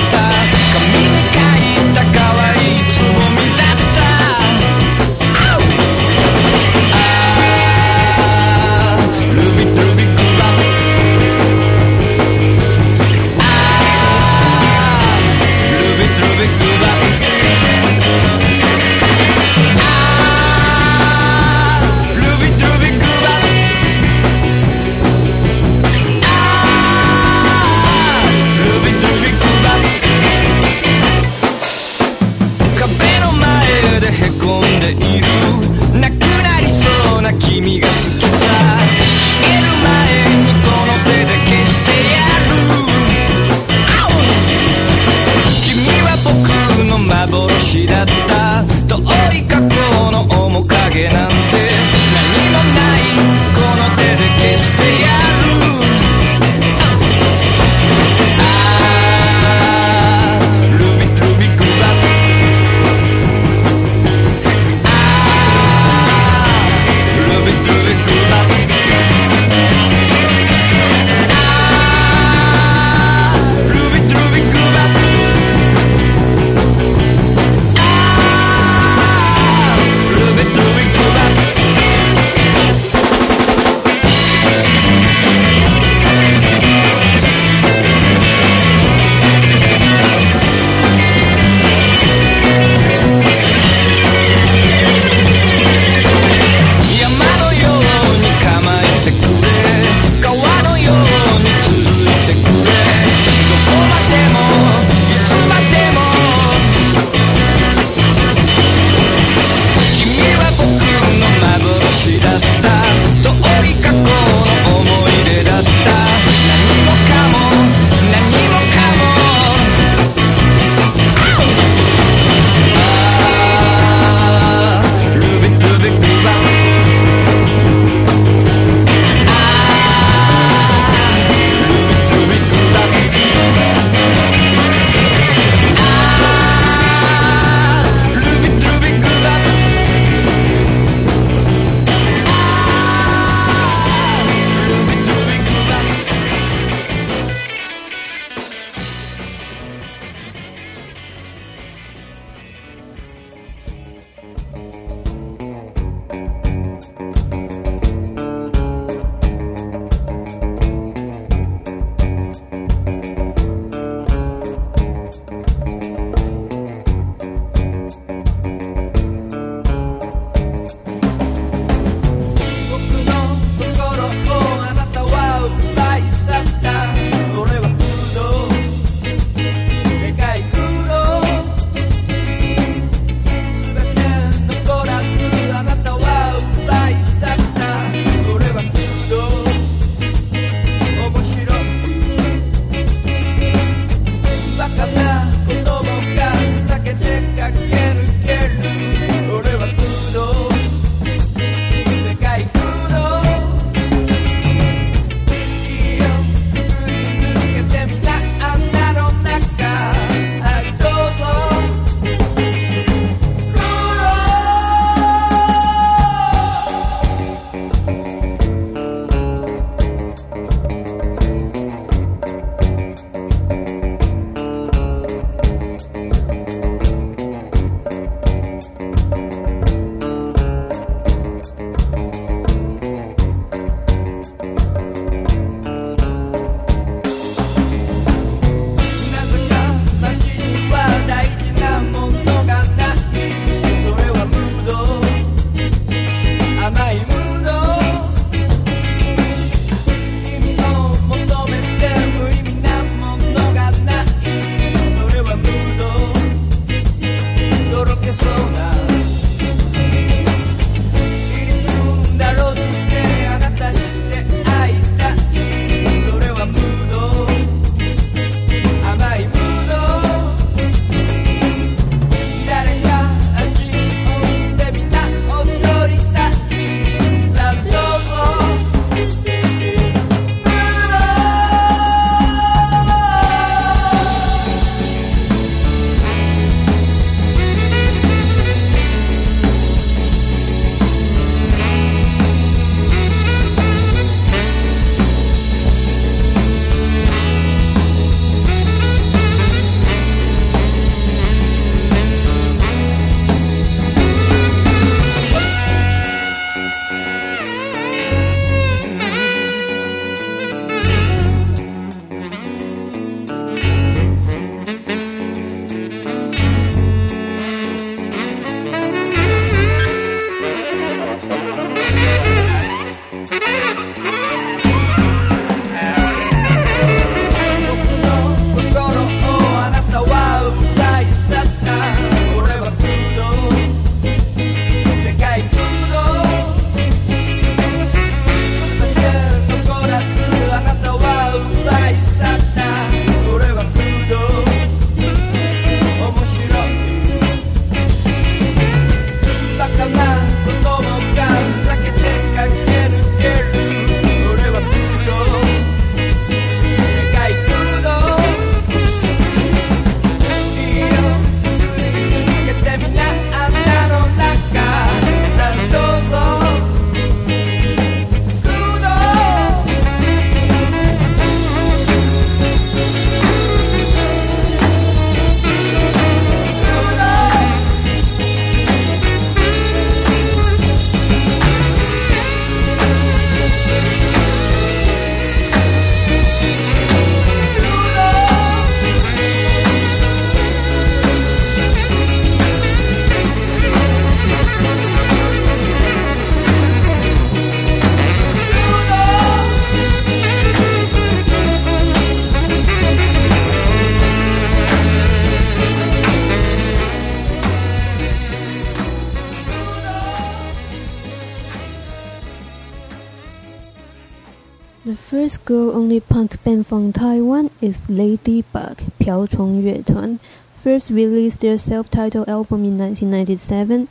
from Taiwan is Ladybug, 瓢虫乐团. First released their self-titled album in 1997.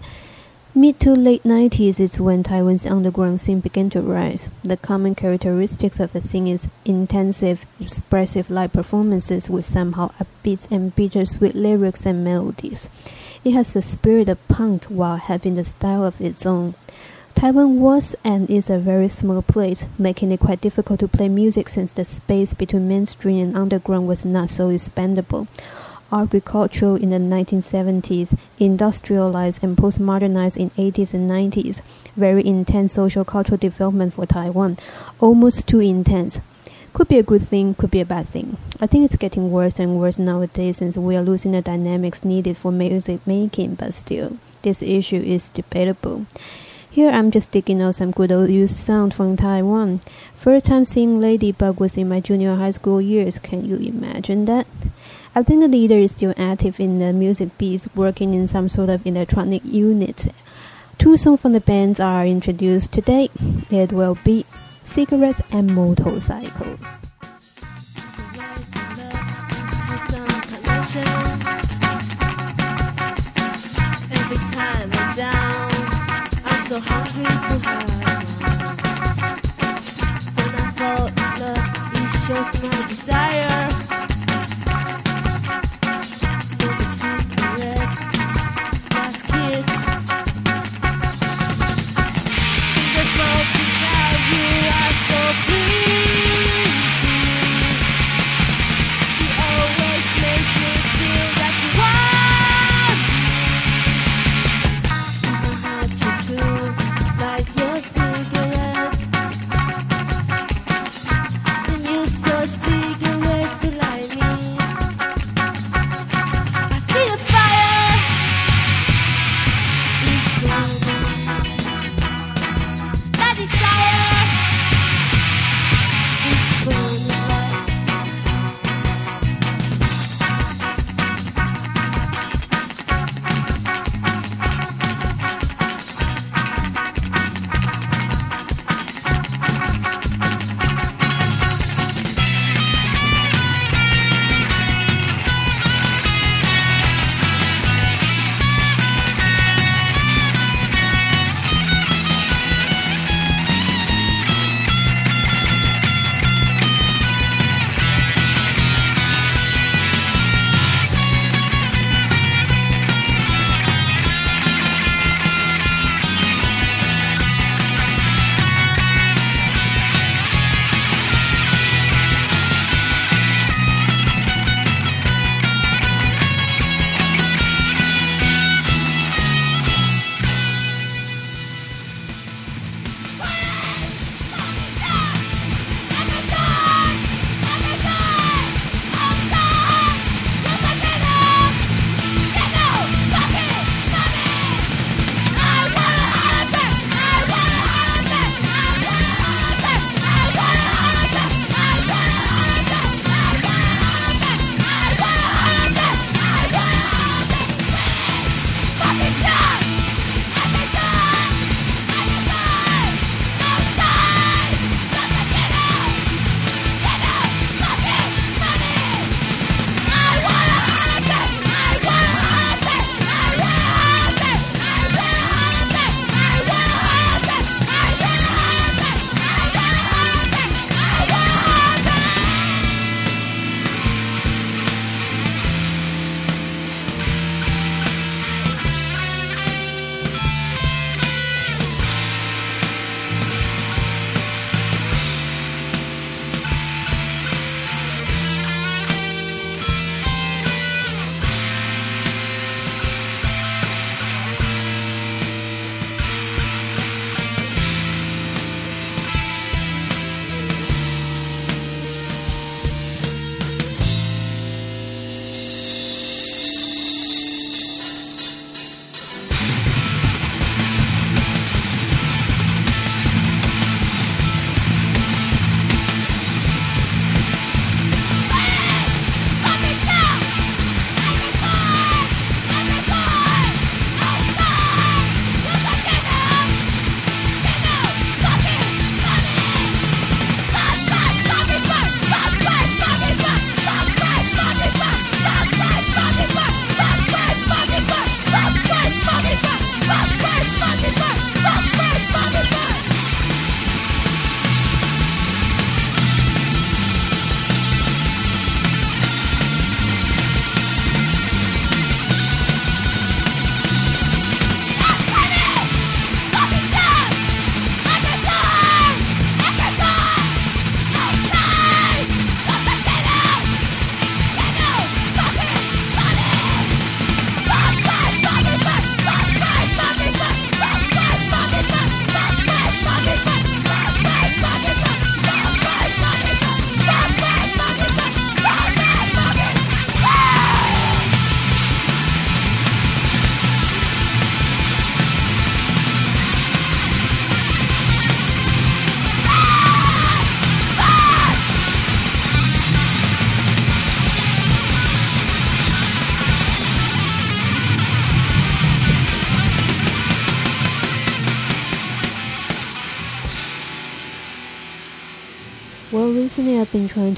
Mid to late 90s is when Taiwan's underground scene began to rise. The common characteristics of the scene is intensive, expressive live performances with somehow upbeat and bittersweet lyrics and melodies. It has the spirit of punk while having the style of its own. Taiwan was and is a very small place, making it quite difficult to play music since the space between mainstream and underground was not so expandable. Agricultural in the 1970s, industrialized and postmodernized in 80s and 90s, very intense social cultural development for Taiwan, almost too intense. Could be a good thing, could be a bad thing. I think it's getting worse and worse nowadays since we are losing the dynamics needed for music making, but still, this issue is debatable. Here I'm just digging out some good old used sound from Taiwan. First time seeing Ladybug was in my junior high school years. Can you imagine that? I think the leader is still active in the music biz, working in some sort of electronic unit. Two songs from the bands are introduced today. It will be Cigarettes and Motorcycles. So hungry to have. Love, my desire.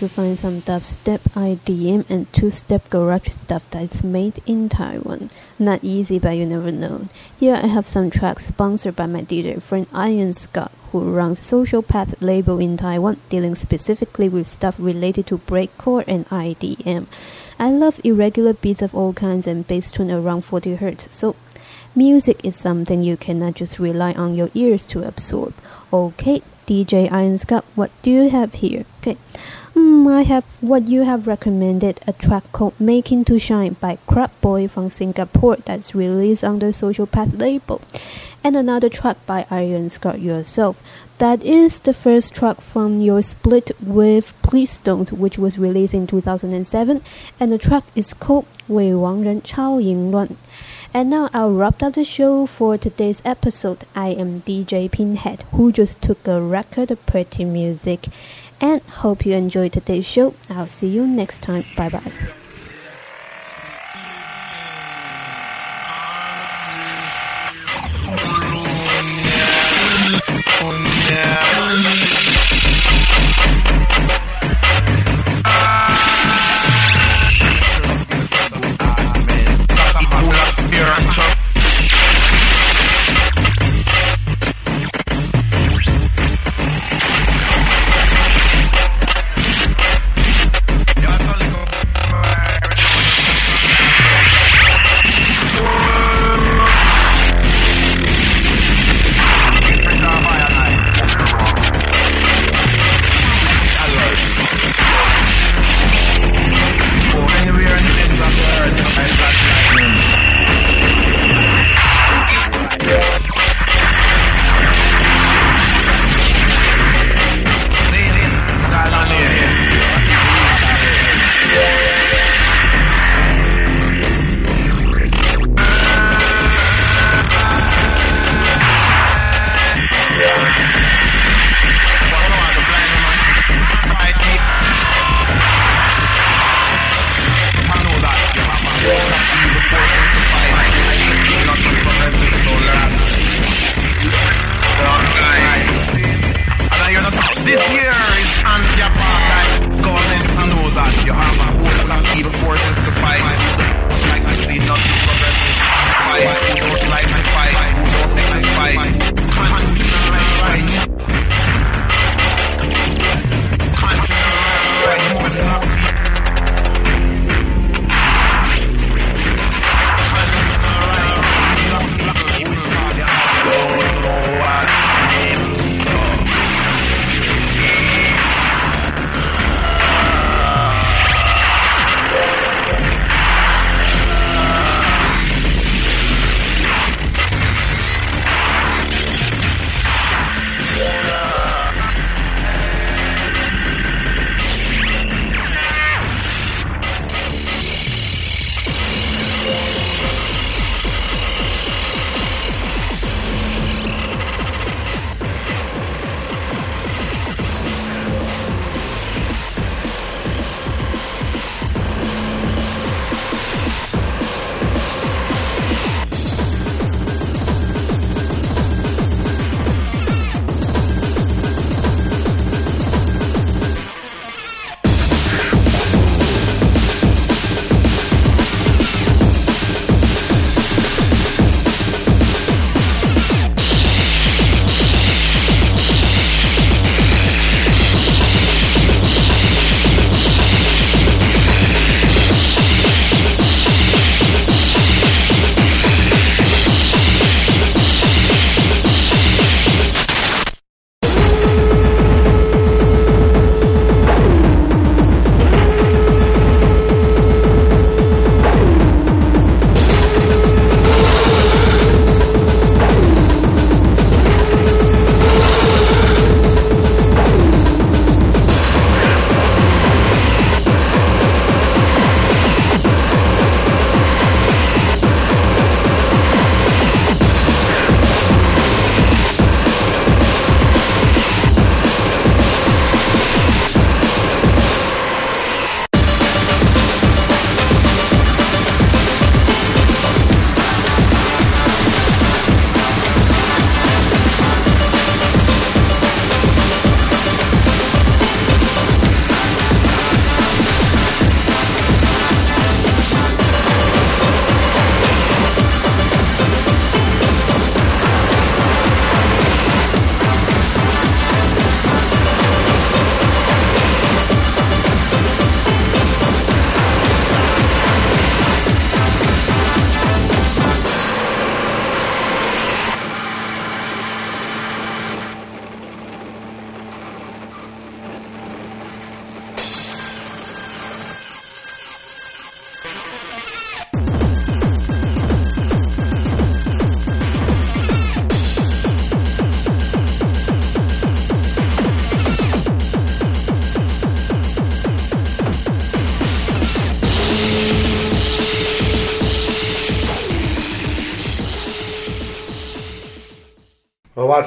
To find some dubstep, IDM, and two-step garage stuff that's made in Taiwan. Not easy, but you never know. Here I have some tracks sponsored by my DJ friend Ironska, who runs Social Path label in Taiwan, dealing specifically with stuff related to breakcore and IDM. I love irregular beats of all kinds and bass tune around 40 Hz, so music is something you cannot just rely on your ears to absorb. Okay, DJ Ironska, what do you have here? Okay. Mm, I have what you have recommended a track called Mackingtoshing by Crab Boy from Singapore that's released under Social Path label, and another track by Ironska Yourself. That is the first track from your split with Please Don't, which was released in 2007, and the track is called Wei Wan Ren Chaoyin Luan. And now I'll wrap up the show for today's episode. I am DJ Pinhead, who just took a record of pretty music. And hope you enjoyed today's show. I'll see you next time. Bye bye. Oh, Yo,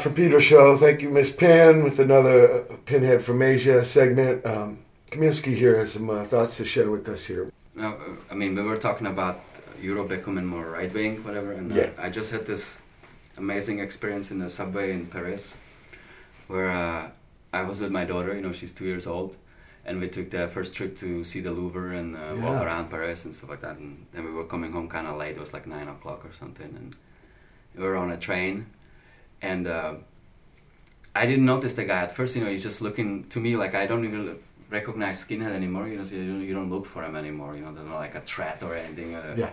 from Pedro show. Thank you, Miss Pin, with another uh, Pinhead from Asia segment. Um, Kaminsky here has some uh, thoughts to share with us here. No, uh, I mean, we were talking about Euro becoming more right wing, whatever, and Yeah. uh, I just had this amazing experience in the subway in Paris where uh, I was with my daughter, you know, she's two years old, and we took the first trip to see the Louvre and uh, walk around Paris and stuff like that. And then we were coming home kind of late, it was like nine o'clock or something, and we were on a train, and uh, I didn't notice the guy at first, you know, he's just looking to me like I don't even recognize skinhead anymore, you know, so you don't, you don't look for him anymore, you know, they're not like a threat or anything. Uh, Yeah.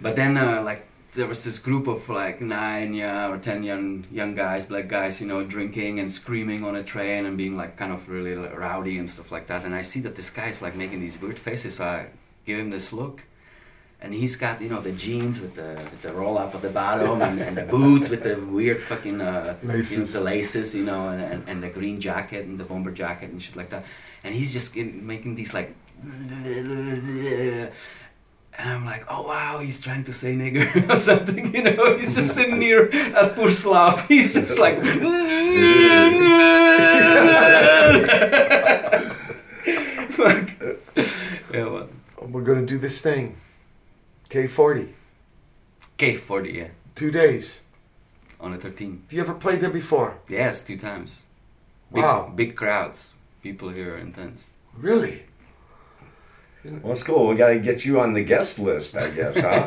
but then, uh, like, there was this group of like nine, yeah, or ten young young guys, black guys, you know, drinking and screaming on a train and being like kind of really like, rowdy and stuff like that. And I see that this guy is like making these weird faces. So I give him this look, and he's got you know the jeans with the with the roll up at the bottom and, and the boots with the weird fucking uh, You know, Laces. the laces, you know, and, and, and the green jacket and the bomber jacket and shit like that. And he's just getting, making these like and I'm like, oh wow, he's trying to say nigger or something, you know. He's just sitting near that poor Slav. He's just like, Fuck. yeah, well, We're going to do this thing. K40. K40, yeah, Two days. on the 13th. Have you ever played there before? Yes, two times. Big, Wow. Big crowds. People here are intense. Really? Well, that's cool. We got to get you on the guest list, I guess, huh?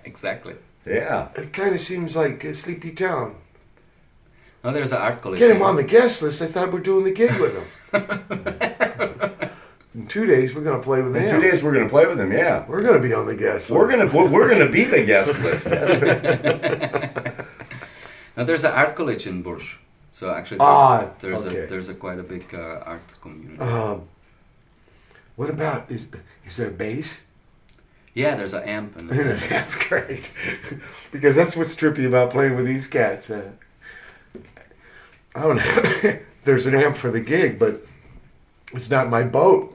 exactly. yeah. It kind of seems like a sleepy town. No, there's an art college. Get him on the guest list. I thought we're doing the gig with him. In two days, we're going to play with them. In two days, we're gonna play with them. Yeah. We're going to be on the guest We're list. gonna we're, we're gonna be the guest list. Now there's an art college in Bourges. So actually, Ah, there's, there's okay. a there's a quite a big uh, art community. Um, what about is is there a bass? yeah, there's an amp and That's great, because that's what's trippy about playing with these cats. Uh, I don't know. There's an amp for the gig, but it's not my boat.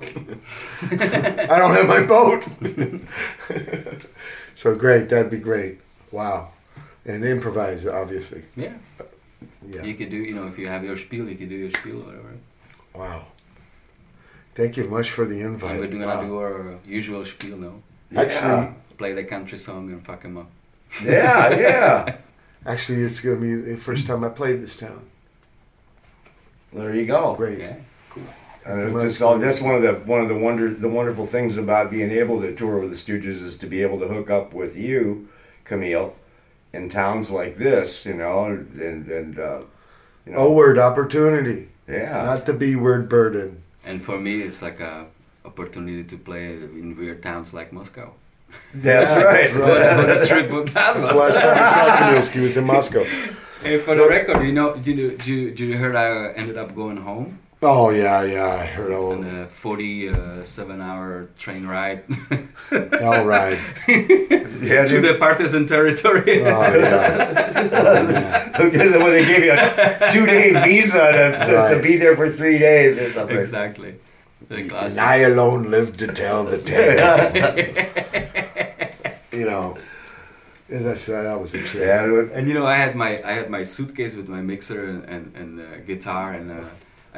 I don't have my boat. so great, that'd be great. Wow, and improvise, obviously. yeah. Yeah. You could do, you know, if you have your spiel, you could do your spiel or whatever. Wow. Thank you much for the invite. And we're gonna Wow. do our usual spiel now. Actually, Play the country song and fuck him up. yeah, yeah. actually, it's going to be the first time I played this town. There you go. Great. Yeah. And it's just all, that's one of the one of the wonder the wonderful things about being able to tour with the Stooges is to be able to hook up with you, Camille, in towns like this, you know, and and uh, you know, O word opportunity, yeah, not the B word burden. And for me, it's like a opportunity to play in weird towns like Moscow. that's Yeah, right. that's what a trip would that That's last was. time I saw Kamilski was in Moscow. Hey, for the record, you know, did you, did you, did you heard I ended up going home Oh yeah, yeah, I heard all. on a 47 hour train ride All right. Yeah, to the partisan territory. Oh yeah. because when they gave you a two day visa to, to, to be there for three days or something. exactly. The And. I alone live to tell the tale. you know, yeah, that's uh, that was a trip. Yeah, And you know, I had my I had my suitcase with my mixer and and, and uh, guitar, and uh,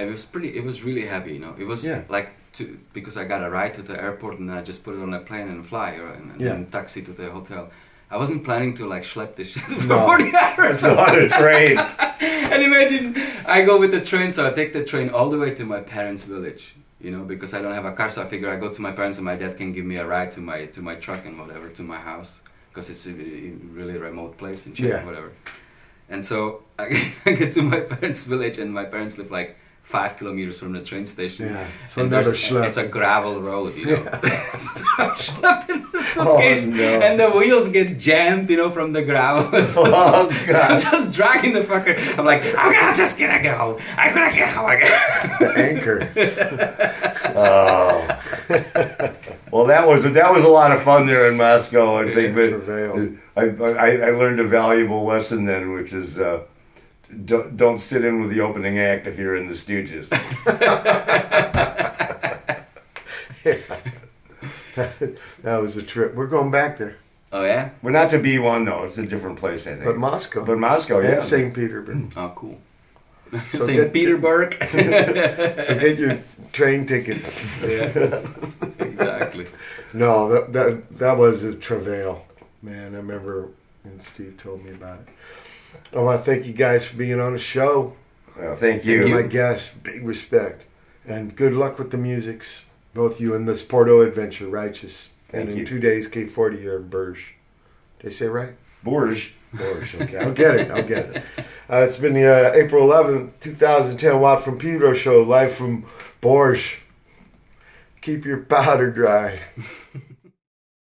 it was pretty. It was really heavy. You know, it was Yeah. like to because I got a ride to the airport and I just put it on a plane and fly, or, and, and Yeah. then taxi to the hotel. I wasn't planning to like schlep this shit for No. 40 hours. on a train. and imagine I go with the train, so I take the train all the way to my parents' village. You know, because I don't have a car, so I figure I go to my parents and my dad can give me a ride to my to my truck and whatever to my house because it's a really remote place in shit, Yeah. whatever. And so I, I get to my parents' village, and my parents live like five kilometers from the train station. Yeah, so and another schlep. It's a gravel road, you know. so I'm schlepping the suitcase, Oh, no. and the wheels get jammed, you know, from the gravel and stuff. Oh, So I'm just dragging the fucker. I'm like, I'm gonna just gonna get home. I'm gonna get home. The anchor. Oh. well, that was that was a lot of fun there in Moscow. I think, but I, I I learned a valuable lesson then, which is uh, don't don't sit in with the opening act if you're in the Stooges. that was a trip. We're going back there. Oh yeah. we're not to be one though. It's a different place, I think. But Moscow. But Moscow, yeah. And St. Petersburg. Oh, cool. So St. get- Petersburg. So get your train ticket. yeah, exactly. No, that that that was a travail, man. I remember when Steve told me about it. I want to thank you guys for being on the show. Well, thank You're you. my guests. Big respect, and good luck with the musics. Both you and this Porto adventure, righteous. Thank and in two days, K forty here in Burj. Did I say it right? Bourge. Burj. Okay, I'll get it. I'll get it. Uh, it's been the uh, April eleventh, two thousand ten Watt from Pedro show live from Borges. Keep your powder dry.